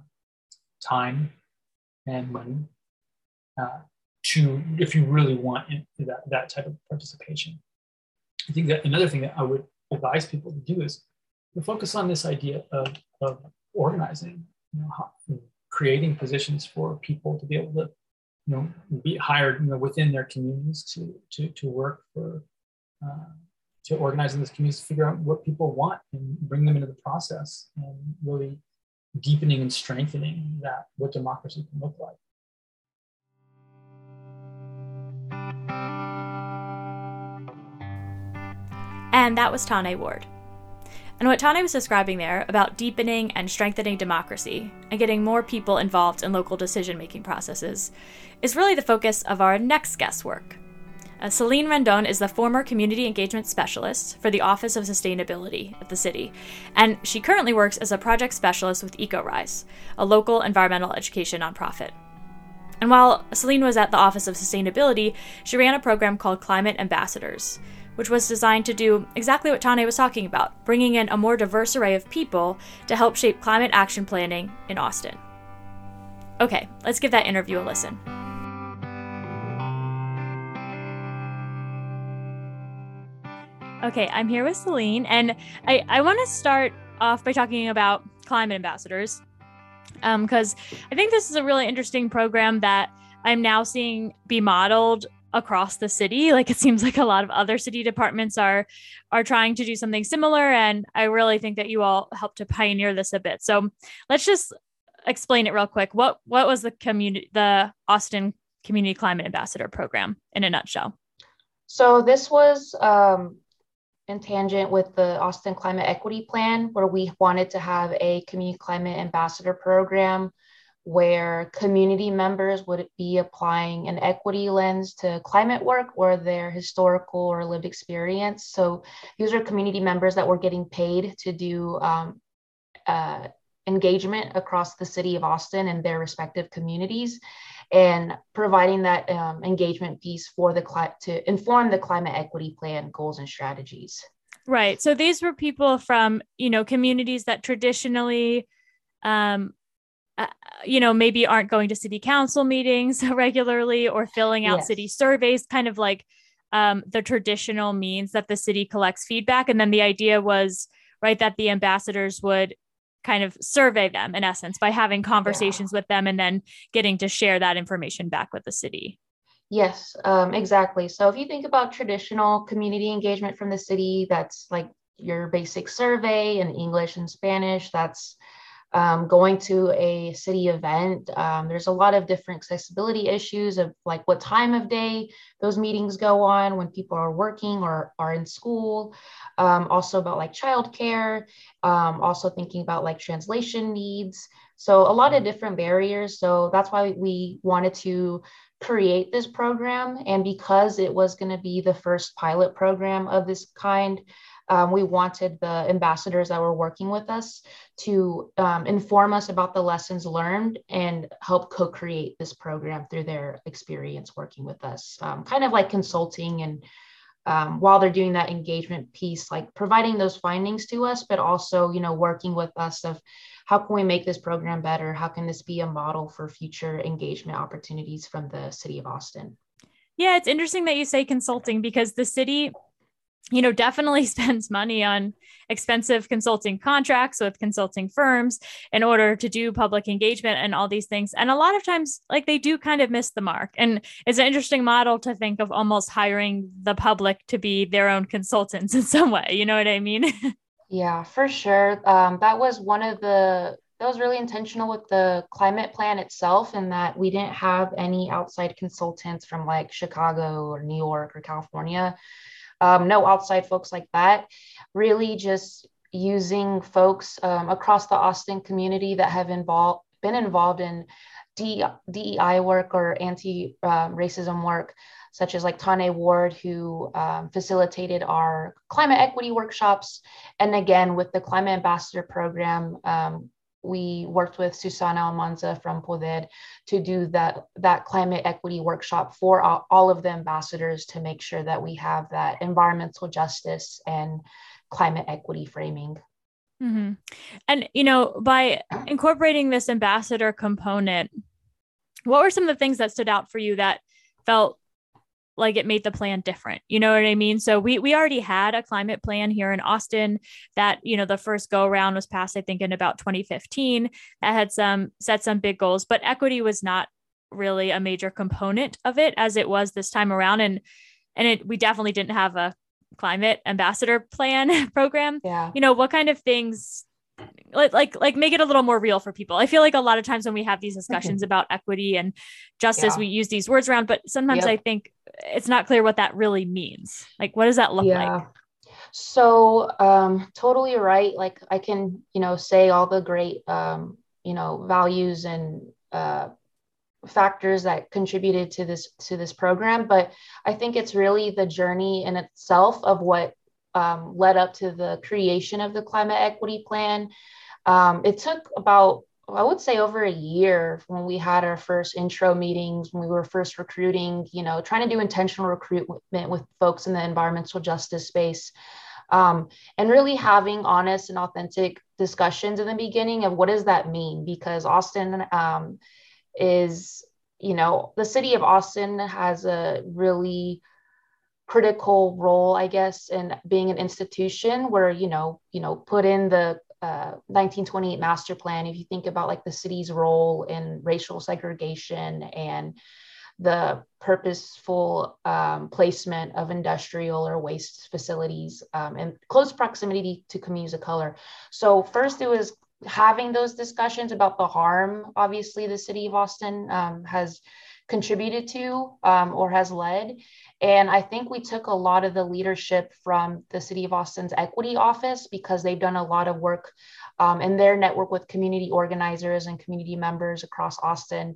Speaker 3: time, and money uh, to if you really want that, that type of participation. I think that another thing that I would advise people to do is to focus on this idea of, of organizing, you know, how, creating positions for people to be able to, you know, be hired, you know, within their communities to to to work for, uh, to organize in those communities, to figure out what people want and bring them into the process, and really deepening and strengthening that what democracy can look like.
Speaker 1: And that was Tane Ward. And what Tane was describing there about deepening and strengthening democracy and getting more people involved in local decision making processes is really the focus of our next guest work. Uh, Celine Rendon is the former community engagement specialist for the Office of Sustainability at the city, and she currently works as a project specialist with EcoRise, a local environmental education nonprofit. And while Celine was at the Office of Sustainability, she ran a program called Climate Ambassadors, which was designed to do exactly what Tane was talking about bringing in a more diverse array of people to help shape climate action planning in Austin. Okay, let's give that interview a listen. Okay, I'm here with Celine, and I, I want to start off by talking about climate ambassadors because um, I think this is a really interesting program that I'm now seeing be modeled across the city. Like it seems like a lot of other city departments are are trying to do something similar and i really think that you all helped to pioneer this a bit. So let's just explain it real quick. What what was the community the austin community climate ambassador program in a nutshell?
Speaker 4: So this was um, in tangent with the austin climate equity plan where we wanted to have a community climate ambassador program where community members would be applying an equity lens to climate work or their historical or lived experience. So these are community members that were getting paid to do um, uh, engagement across the city of Austin and their respective communities and providing that um, engagement piece for the cli- to inform the climate equity plan goals and strategies.
Speaker 1: Right. So these were people from, you know, communities that traditionally um, uh, you know, maybe aren't going to city council meetings regularly or filling out yes. city surveys, kind of like um, the traditional means that the city collects feedback. And then the idea was, right, that the ambassadors would kind of survey them in essence by having conversations yeah. with them and then getting to share that information back with the city.
Speaker 4: Yes, um, exactly. So if you think about traditional community engagement from the city, that's like your basic survey in English and Spanish. That's um, going to a city event. Um, there's a lot of different accessibility issues of like what time of day those meetings go on when people are working or are in school. Um, also about like childcare. Um, also thinking about like translation needs. So a lot of different barriers. So that's why we wanted to create this program. And because it was going to be the first pilot program of this kind, um, we wanted the ambassadors that were working with us to um, inform us about the lessons learned and help co create this program through their experience working with us, um, kind of like consulting and um, while they're doing that engagement piece, like providing those findings to us, but also, you know, working with us of how can we make this program better? How can this be a model for future engagement opportunities from the city of Austin?
Speaker 1: Yeah, it's interesting that you say consulting because the city you know, definitely spends money on expensive consulting contracts with consulting firms in order to do public engagement and all these things. And a lot of times, like they do kind of miss the mark. And it's an interesting model to think of almost hiring the public to be their own consultants in some way. You know what I mean?
Speaker 4: yeah, for sure. Um, that was one of the that was really intentional with the climate plan itself in that we didn't have any outside consultants from like Chicago or New York or California um, no outside folks like that. Really just using folks um, across the Austin community that have involved been involved in DEI work or anti-racism work such as like Tane Ward, who um, facilitated our climate equity workshops. And again, with the Climate Ambassador Program, um, we worked with Susana Almanza from Poder to do that, that climate equity workshop for all, all of the ambassadors to make sure that we have that environmental justice and climate equity framing.
Speaker 1: Mm-hmm. And, you know, by incorporating this ambassador component, what were some of the things that stood out for you that felt like it made the plan different. You know what I mean? So we we already had a climate plan here in Austin that, you know, the first go around was passed I think in about 2015 that had some set some big goals, but equity was not really a major component of it as it was this time around and and it we definitely didn't have a climate ambassador plan program.
Speaker 4: Yeah.
Speaker 1: You know, what kind of things like like like make it a little more real for people. I feel like a lot of times when we have these discussions about equity and justice, yeah. we use these words around, but sometimes yep. I think it's not clear what that really means. Like, what does that look yeah. like?
Speaker 4: So, um, totally right. Like, I can, you know, say all the great, um, you know, values and uh, factors that contributed to this to this program, but I think it's really the journey in itself of what um, led up to the creation of the climate equity plan. Um, it took about, I would say, over a year when we had our first intro meetings, when we were first recruiting, you know, trying to do intentional recruitment with folks in the environmental justice space. Um, and really having honest and authentic discussions in the beginning of what does that mean? Because Austin um, is, you know, the city of Austin has a really critical role, I guess, in being an institution where, you know, you know, put in the uh, 1928 master plan, if you think about like the city's role in racial segregation and the purposeful um, placement of industrial or waste facilities um, close proximity to communities of color. So first it was having those discussions about the harm, obviously the city of Austin um, has contributed to um, or has led. And I think we took a lot of the leadership from the City of Austin's Equity Office because they've done a lot of work um, in their network with community organizers and community members across Austin.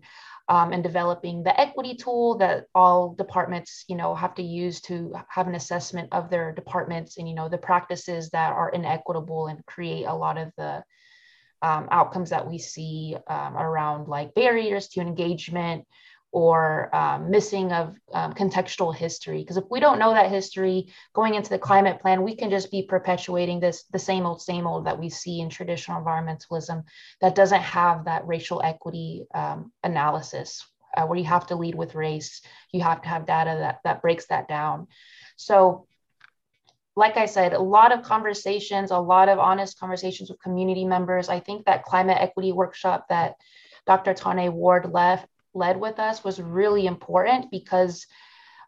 Speaker 4: Um, and developing the equity tool that all departments, you know, have to use to have an assessment of their departments and you know the practices that are inequitable and create a lot of the um, outcomes that we see um, around like barriers to engagement, or um, missing of um, contextual history. Because if we don't know that history going into the climate plan, we can just be perpetuating this the same old, same old that we see in traditional environmentalism that doesn't have that racial equity um, analysis, uh, where you have to lead with race, you have to have data that that breaks that down. So. Like I said, a lot of conversations, a lot of honest conversations with community members. I think that climate equity workshop that Dr. Tane Ward left led with us was really important because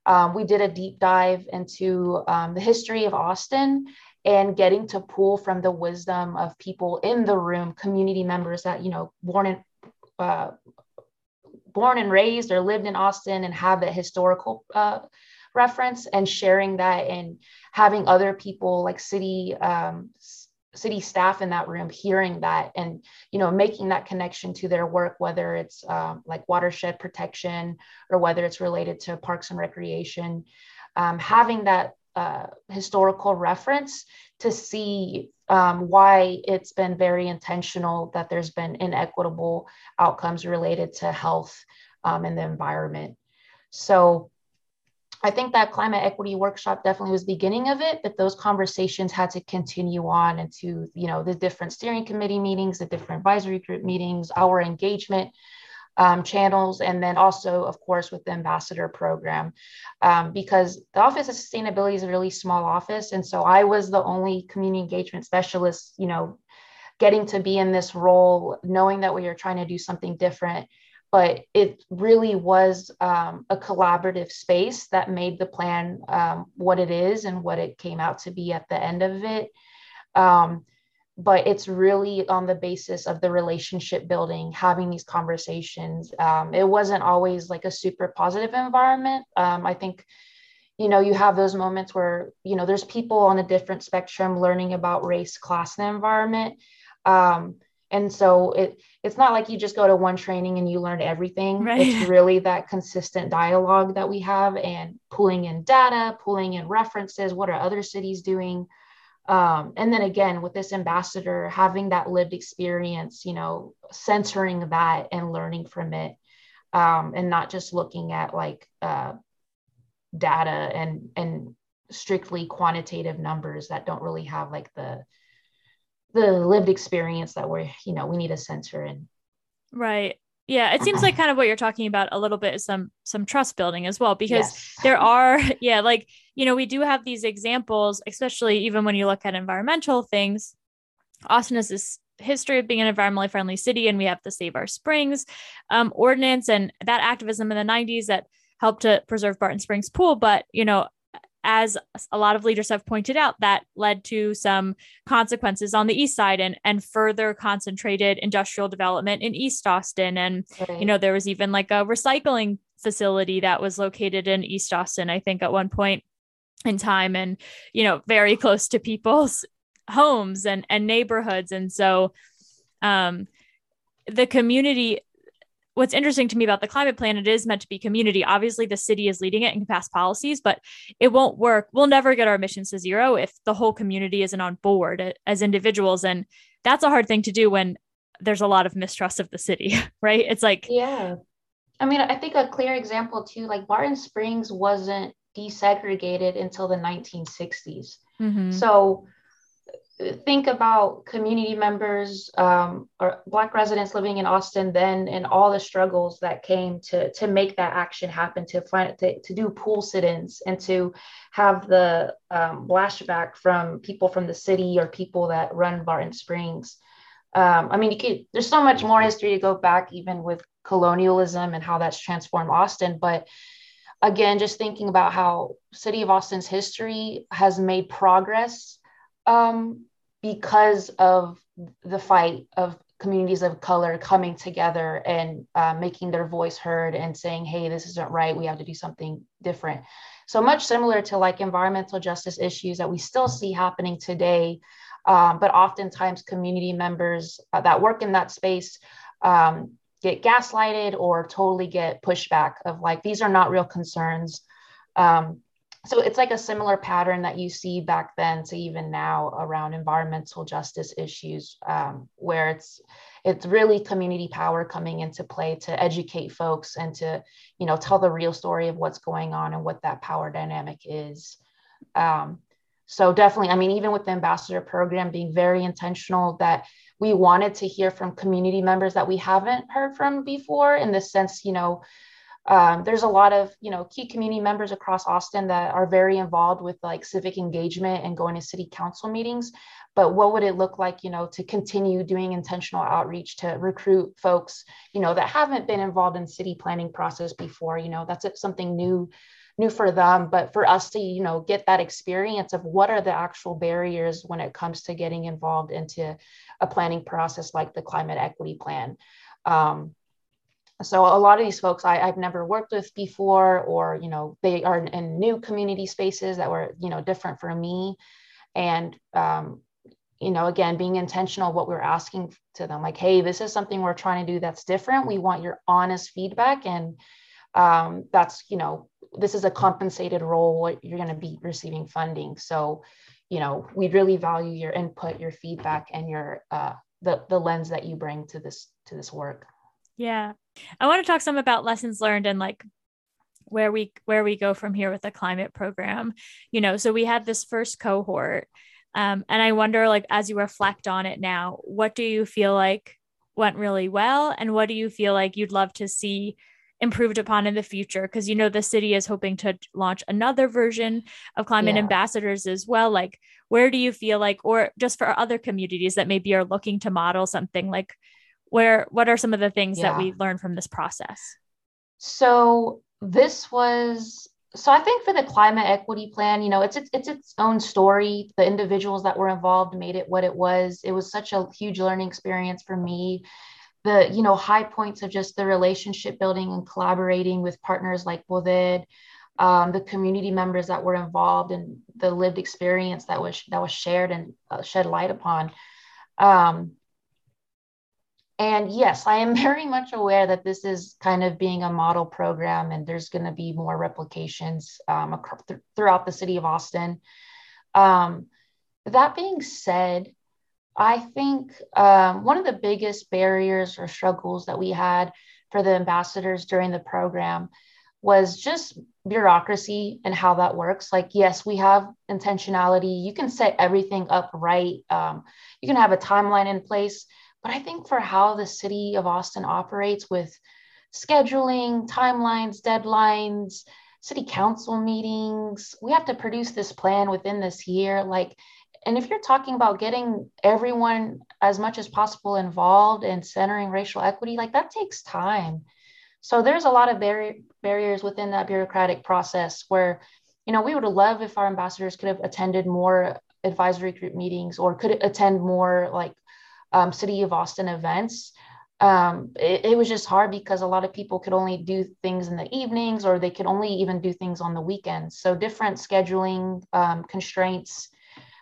Speaker 4: um, we did a deep dive into um, the history of Austin and getting to pull from the wisdom of people in the room, community members that you know born and uh, born and raised or lived in Austin and have that historical uh, reference and sharing that and having other people like city um, city staff in that room hearing that and you know making that connection to their work whether it's um, like watershed protection or whether it's related to parks and recreation um, having that uh, historical reference to see um, why it's been very intentional that there's been inequitable outcomes related to health um, and the environment. So I think that climate equity workshop definitely was the beginning of it, but those conversations had to continue on into, you know, the different steering committee meetings, the different advisory group meetings, our engagement um, channels, and then also, of course, with the ambassador program, um, because the Office of Sustainability is a really small office, and so I was the only community engagement specialist, you know, getting to be in this role, knowing that we are trying to do something different but it really was um, a collaborative space that made the plan um, what it is and what it came out to be at the end of it. Um, but it's really on the basis of the relationship building, having these conversations. Um, it wasn't always like a super positive environment. Um, I think, you know, you have those moments where, you know, there's people on a different spectrum learning about race, class, and environment. Um, and so it it's not like you just go to one training and you learn everything right. it's really that consistent dialogue that we have and pulling in data pulling in references what are other cities doing um, and then again with this ambassador having that lived experience you know centering that and learning from it um, and not just looking at like uh, data and and strictly quantitative numbers that don't really have like the the lived experience that we're you know we need a censor in.
Speaker 1: Right. Yeah it seems like kind of what you're talking about a little bit is some some trust building as well because yes. there are yeah like you know we do have these examples especially even when you look at environmental things. Austin has this history of being an environmentally friendly city and we have the save our springs um, ordinance and that activism in the 90s that helped to preserve barton springs pool but you know as a lot of leaders have pointed out, that led to some consequences on the east side and, and further concentrated industrial development in East Austin. And, right. you know, there was even like a recycling facility that was located in East Austin, I think, at one point in time, and, you know, very close to people's homes and, and neighborhoods. And so, um, the community what's interesting to me about the climate plan it is meant to be community. Obviously the city is leading it and can pass policies but it won't work. We'll never get our emissions to zero if the whole community isn't on board as individuals and that's a hard thing to do when there's a lot of mistrust of the city right? It's like
Speaker 4: yeah. I mean i think a clear example too like barton springs wasn't desegregated until the 1960s mm-hmm. so think about community members um, or black residents living in austin then and all the struggles that came to to make that action happen to find to, to do pool sit-ins and to have the um, from people from the city or people that run barton springs. Um, i mean you could there's so much more history to go back even with colonialism and how that's transformed austin but again just thinking about how city of austin's history has made progress um, because of the fight of communities of color coming together and uh, making their voice heard and saying, hey, this isn't right. We have to do something different. So much similar to like environmental justice issues that we still see happening today. Um, but oftentimes, community members uh, that work in that space um, get gaslighted or totally get pushback of like, these are not real concerns. Um, so it's like a similar pattern that you see back then to even now around environmental justice issues um, where it's it's really community power coming into play to educate folks and to you know tell the real story of what's going on and what that power dynamic is. Um, so definitely i mean even with the ambassador program being very intentional that we wanted to hear from community members that we haven't heard from before in the sense you know um, there's a lot of you know key community members across austin that are very involved with like civic engagement and going to city council meetings. But what would it look like you know to continue doing intentional outreach to recruit folks you know that haven't been involved in city planning process before? You know that's something new new for them. But for us to you know get that experience of what are the actual barriers when it comes to getting involved into a planning process like the climate equity plan. Um, so a lot of these folks I, have never worked with before or you know they are in new community spaces that were you know different for me. And um, you know again being intentional what we're asking to them like hey this is something we're trying to do that's different. We want your honest feedback. And um, that's you know this is a compensated role you're going to be receiving funding. So you know we really value your input your feedback and your uh, the, the lens that you bring to this to this work
Speaker 1: yeah. I want to talk some about lessons learned and like where we where we go from here with the climate program. You know, so we had this first cohort. Um, and I wonder, like, as you reflect on it now, what do you feel like went really well? And what do you feel like you'd love to see improved upon in the future? Because, you know, the city is hoping to launch another version of climate yeah. ambassadors as well. Like, where do you feel like, or just for other communities that maybe are looking to model something like where what are some of the things yeah. that we learned from this process?
Speaker 4: So this was so i think for the climate equity plan you know it's, it's it's its own story. The individuals that were involved made it what it was. It was such a huge learning experience for me. The you know high points of just the relationship building and collaborating with partners like Poder, um, the community members that were involved and the lived experience that was that was shared and uh, shed light upon. Um, and yes, I am very much aware that this is kind of being a model program, and there's going to be more replications um, th- throughout the city of Austin. Um, that being said, I think um, one of the biggest barriers or struggles that we had for the ambassadors during the program was just bureaucracy and how that works. Like, yes, we have intentionality. You can set everything up right. Um, you can have a timeline in place. But I think for how the city of Austin operates with scheduling, timelines, deadlines, city council meetings, we have to produce this plan within this year. Like, and if you're talking about getting everyone as much as possible involved and centering racial equity, like that takes time. So there's a lot of bar- barriers within that bureaucratic process where, you know, we would love if our ambassadors could have attended more advisory group meetings or could attend more like um, City of Austin events. Um, it, it was just hard because a lot of people could only do things in the evenings or they could only even do things on the weekends. So different scheduling um, constraints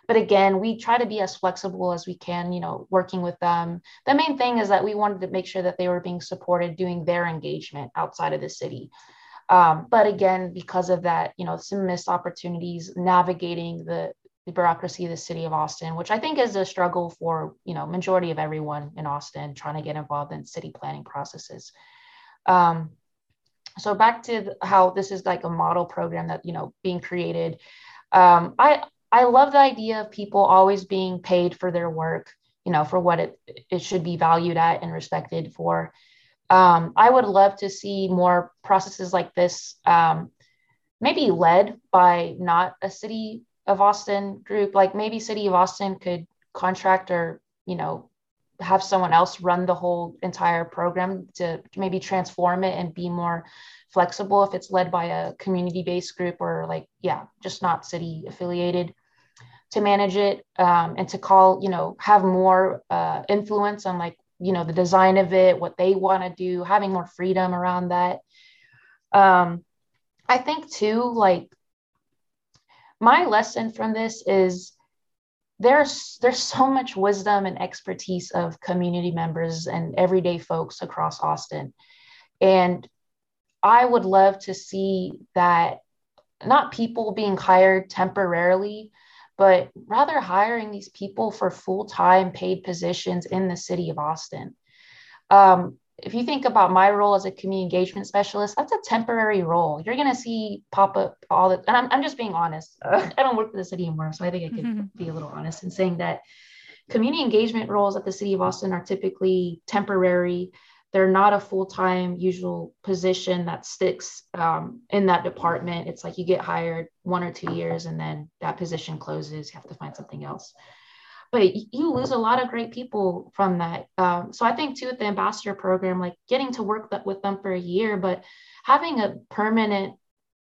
Speaker 4: but again we try to be as flexible as we can you know working with them the main thing is that we wanted to make sure that they were being supported doing their engagement outside of the city um, but again because of that you know some missed opportunities navigating the the bureaucracy of the city of Austin, which I think is a struggle for you know majority of everyone in Austin trying to get involved in city planning processes. Um, so back to how this is like a model program that you know being created. Um, I I love the idea of people always being paid for their work, you know, for what it it should be valued at and respected for. Um, I would love to see more processes like this, um, maybe led by not a city of Austin group, like maybe City of Austin could contract or, you know, have someone else run the whole entire program to maybe transform it and be more flexible if it's led by a community based group or like, yeah, just not city affiliated to manage it um, and to call, you know, have more uh, influence on like, you know, the design of it, what they want to do, having more freedom around that. Um, I think too, like my lesson from this is there's there's so much wisdom and expertise of community members and everyday folks across Austin. And I would love to see that not people being hired temporarily, but rather hiring these people for full-time paid positions in the city of Austin. Um, if you think about my role as a community engagement specialist, that's a temporary role. You're going to see pop up all the, and I'm, I'm just being honest. Uh, I don't work for the city anymore. So I think I can mm-hmm. be a little honest in saying that community engagement roles at the city of Austin are typically temporary. They're not a full time usual position that sticks um, in that department. It's like you get hired one or two years and then that position closes. You have to find something else but you lose a lot of great people from that. Um, so I think too with the ambassador program, like getting to work with them for a year, but having a permanent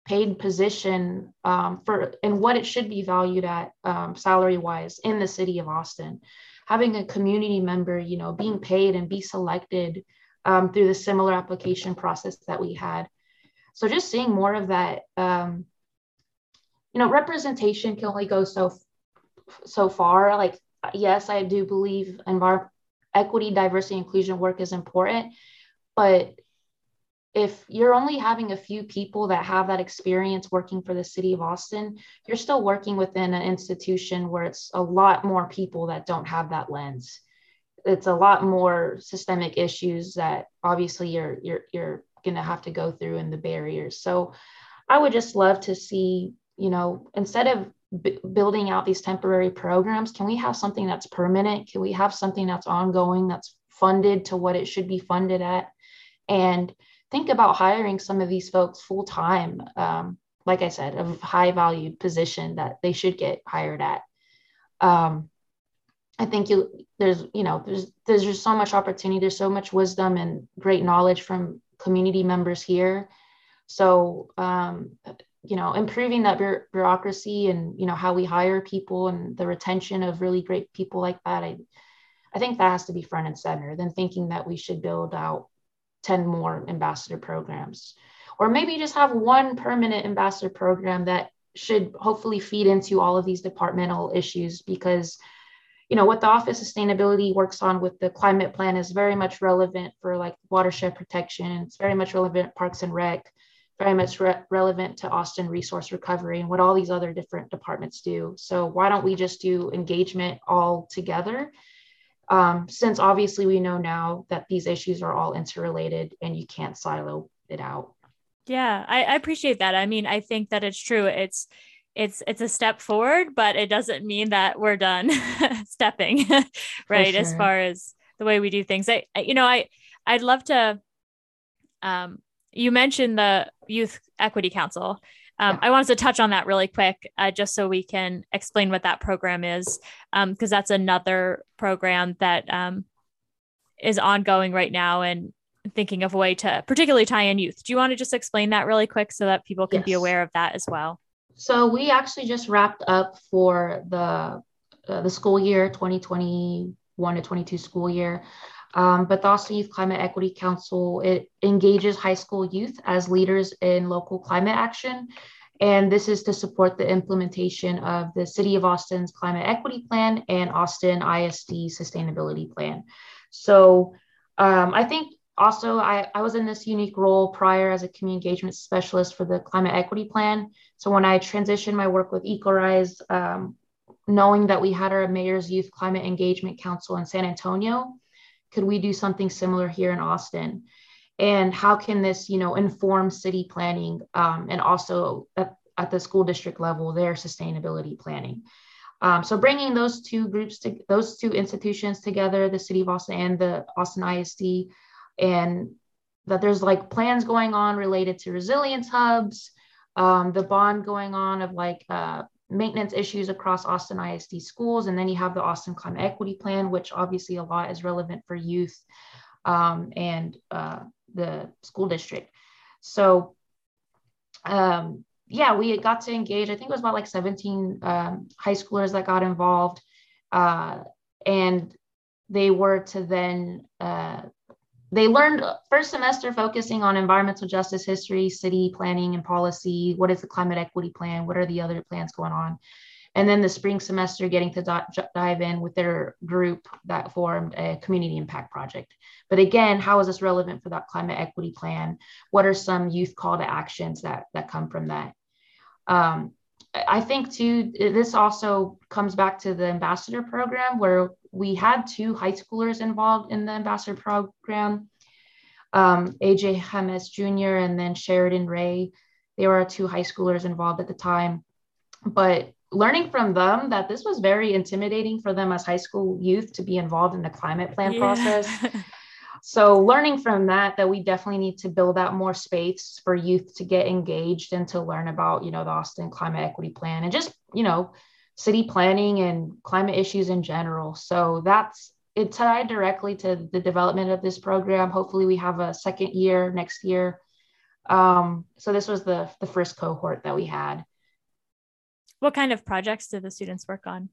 Speaker 4: paid position um, for and what it should be valued at um, salary wise in the city of Austin, having a community member, you know, being paid and be selected um, through the similar application process that we had. So just seeing more of that, um, you know, representation can only go so so far. Like yes, I do believe envir- equity, diversity, inclusion work is important, but if you're only having a few people that have that experience working for the city of Austin, you're still working within an institution where it's a lot more people that don't have that lens. It's a lot more systemic issues that obviously you're you're you're going to have to go through and the barriers. So I would just love to see, you know, instead of b- building out these temporary programs can we have something that's permanent? Can we have something that's ongoing that's funded to what it should be funded at? And think about hiring some of these folks full time um, like i said a high valued position that they should get hired at. Um, i think you there's you know there's there's just so much opportunity there's so much wisdom and great knowledge from community members here. So um, you know improving that bureaucracy and you know how we hire people and the retention of really great people like that i i think that has to be front and center than thinking that we should build out 10 more ambassador programs. Or maybe just have one permanent ambassador program that should hopefully feed into all of these departmental issues because you know what the office sustainability works on with the climate plan is very much relevant for like watershed protection it's very much relevant parks and rec very much re- relevant to austin resource recovery and what all these other different departments do. So why don't we just do engagement all together? Um, since obviously we know now that these issues are all interrelated and you can't silo it out.
Speaker 1: Yeah I, I appreciate that. I mean i think that it's true. It's it's it's a step forward but it doesn't mean that we're done stepping right sure. as far as the way we do things. I, I you know i i'd love to um you mentioned the youth equity council um. I wanted to touch on that really quick, uh, just so we can explain what that program is, because um, that's another program that um, is ongoing right now and thinking of a way to particularly tie in youth. Do you want to just explain that really quick so that people can yes. be aware of that as well?
Speaker 4: So we actually just wrapped up for the uh, the school year 2021 to 22 school year. Um, but the Austin Youth Climate Equity Council it engages high school youth as leaders in local climate action. And this is to support the implementation of the City of Austin's Climate Equity Plan and Austin ISD Sustainability Plan. So um, I think also I, I was in this unique role prior as a community engagement specialist for the climate equity plan so when i transitioned my work with ecorise um, knowing that we had our mayor's youth climate engagement council in san antonio could we do something similar here in austin? And how can this you know inform city planning um, and also at, at, the school district level their sustainability planning? Um, so bringing those two groups to those two institutions together the city of austin and the austin isd and that there's like plans going on related to resilience hubs, um, the bond going on of like uh, maintenance issues across Austin ISD schools. And then you have the Austin Climate Equity Plan, which obviously a lot is relevant for youth um, and uh, the school district. So, um, yeah, we got to engage. I think it was about like 17 um, high schoolers that got involved. Uh, and they were to then uh, they learned first semester focusing on environmental justice history, city planning and policy. What is the climate equity plan? What are the other plans going on? And then the spring semester getting to dive in with their group that formed a community impact project. But again, how is this relevant for that climate equity plan? What are some youth call to actions that, that come from that? Um, I think too, this also comes back to the ambassador program where we had two high schoolers involved in the ambassador program um, AJ James Jr. and then Sheridan Ray. They were two high schoolers involved at the time. But learning from them that this was very intimidating for them as high school youth to be involved in the climate plan yeah. process. so learning from that that we definitely need to build out more space for youth to get engaged and to learn about you know the austin climate equity plan and just you know city planning and climate issues in general. So that's it tied directly to the development of this program. Hopefully, we have a second year next year. Um, so this was the the first cohort that we had.
Speaker 1: What kind of projects did the students work on?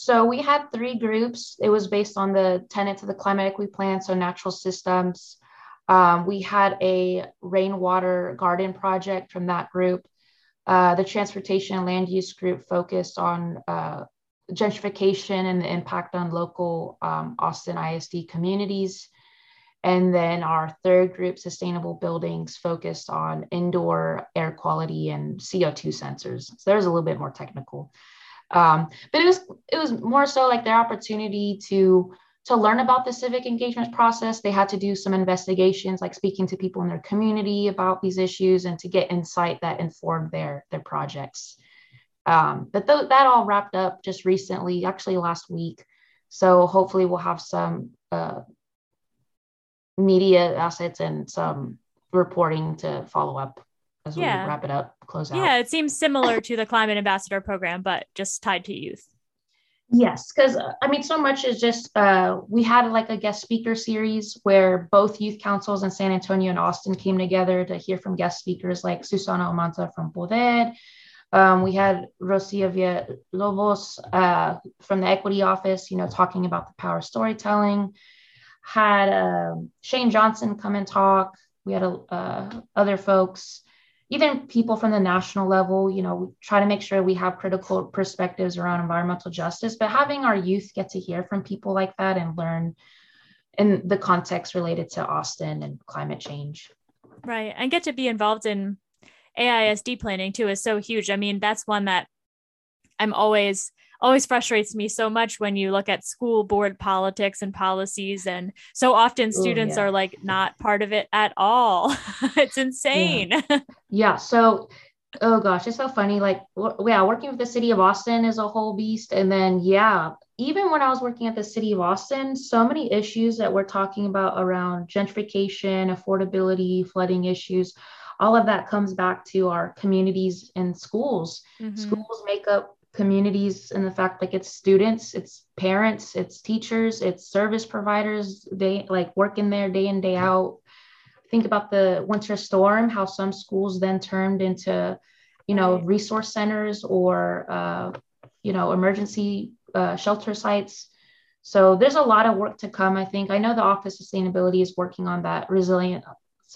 Speaker 4: So we had three groups. It was based on the tenets of the climate equity plan, so natural systems. Um, we had a rainwater garden project from that group. Uh, the transportation and land use group focused on uh, gentrification and the impact on local um, Austin ISD communities. And then our third group, sustainable buildings, focused on indoor air quality and CO2 sensors. So there's a little bit more technical. Um, but it was it was more so like their opportunity to to learn about the civic engagement process, they had to do some investigations, like speaking to people in their community about these issues and to get insight that informed their, their projects. Um, but th- that all wrapped up just recently, actually last week. So hopefully we'll have some uh, media assets and some reporting to follow up as yeah. we wrap it up, close out.
Speaker 1: Yeah, it seems similar to the Climate Ambassador program, but just tied to youth.
Speaker 4: Yes, because uh, I mean, so much is just uh, we had like a guest speaker series where both youth councils in San Antonio and Austin came together to hear from guest speakers like Susana Almanza from Poder. Um, we had Rosia Villalobos uh, from the Equity Office, you know, talking about the power of storytelling. Had uh, Shane Johnson come and talk. We had uh, other folks, even people from the national level, you know, we try to make sure we have critical perspectives around environmental justice, but having our youth get to hear from people like that and learn in the context related to Austin and climate change.
Speaker 1: Right. And get to be involved in AISD planning too is so huge. I mean, that's one that I'm always always frustrates me so much when you look at school board politics and policies and so often students Ooh, yeah. are like not part of it at all it's insane
Speaker 4: yeah. yeah. so oh gosh it's so funny like yeah working with the city of austin is a whole beast and then yeah even when i was working at the city of austin so many issues that we're talking about around gentrification affordability flooding issues all of that comes back to our communities and schools mm-hmm. schools make up communities and the fact like it's students it's parents it's teachers it's service providers they like work in there day in day out. Think about the winter storm how some schools then turned into you know resource centers or uh, you know emergency uh, shelter sites. So there's a lot of work to come i think. I know the office of sustainability is working on that resilient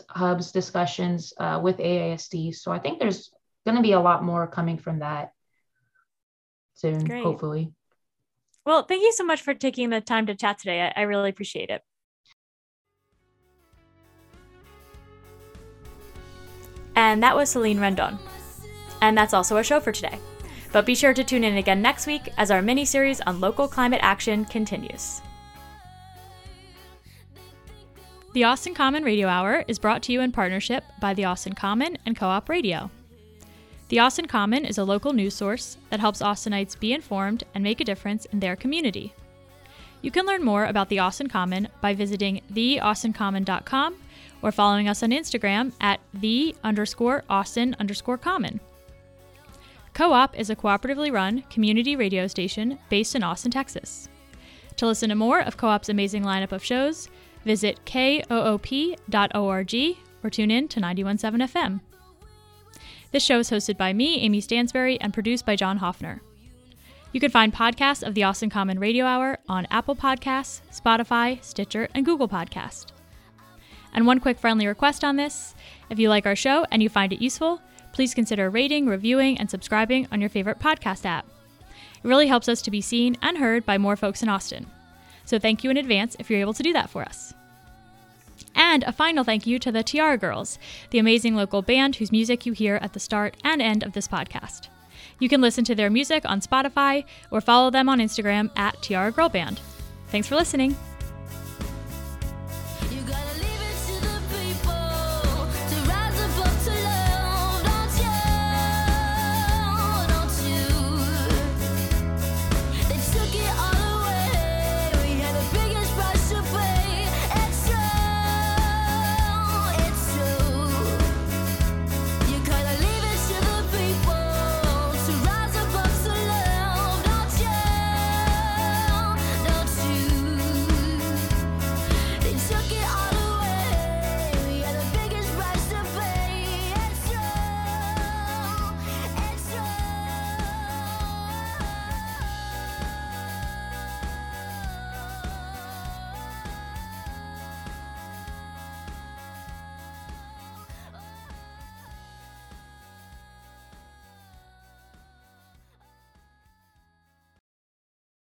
Speaker 4: hubs discussions uh, with aisd so i think there's going to be a lot more coming from that soon, Great. hopefully.
Speaker 1: Well, thank you so much for taking the time to chat today. I, I really appreciate it. And that was Celine Rendon. And that's also our show for today. But be sure to tune in again next week as our mini series on local climate action continues. The Austin Common Radio Hour is brought to you in partnership by the Austin Common and KOOP Radio. The Austin Common is a local news source that helps Austinites be informed and make a difference in their community. You can learn more about the Austin Common by visiting theaustincommon.com or following us on Instagram at the underscore Austin underscore common. KOOP is a cooperatively run community radio station based in Austin, Texas. To listen to more of KOOP's amazing lineup of shows, visit koop.org or tune in to 917 FM. This show is hosted by me, Amy Stansberry, and produced by John Hoffner. You can find podcasts of the Austin Common Radio Hour on Apple Podcasts, Spotify, Stitcher, and Google Podcast. And one quick friendly request on this if you like our show and you find it useful, please consider rating, reviewing, and subscribing on your favorite podcast app. It really helps us to be seen and heard by more folks in Austin. So thank you in advance if you're able to do that for us. And a final thank you to the Tiarra Girls, the amazing local band whose music you hear at the start and end of this podcast. You can listen to their music on Spotify or follow them on Instagram at Tiarra Girl Band. Thanks for listening.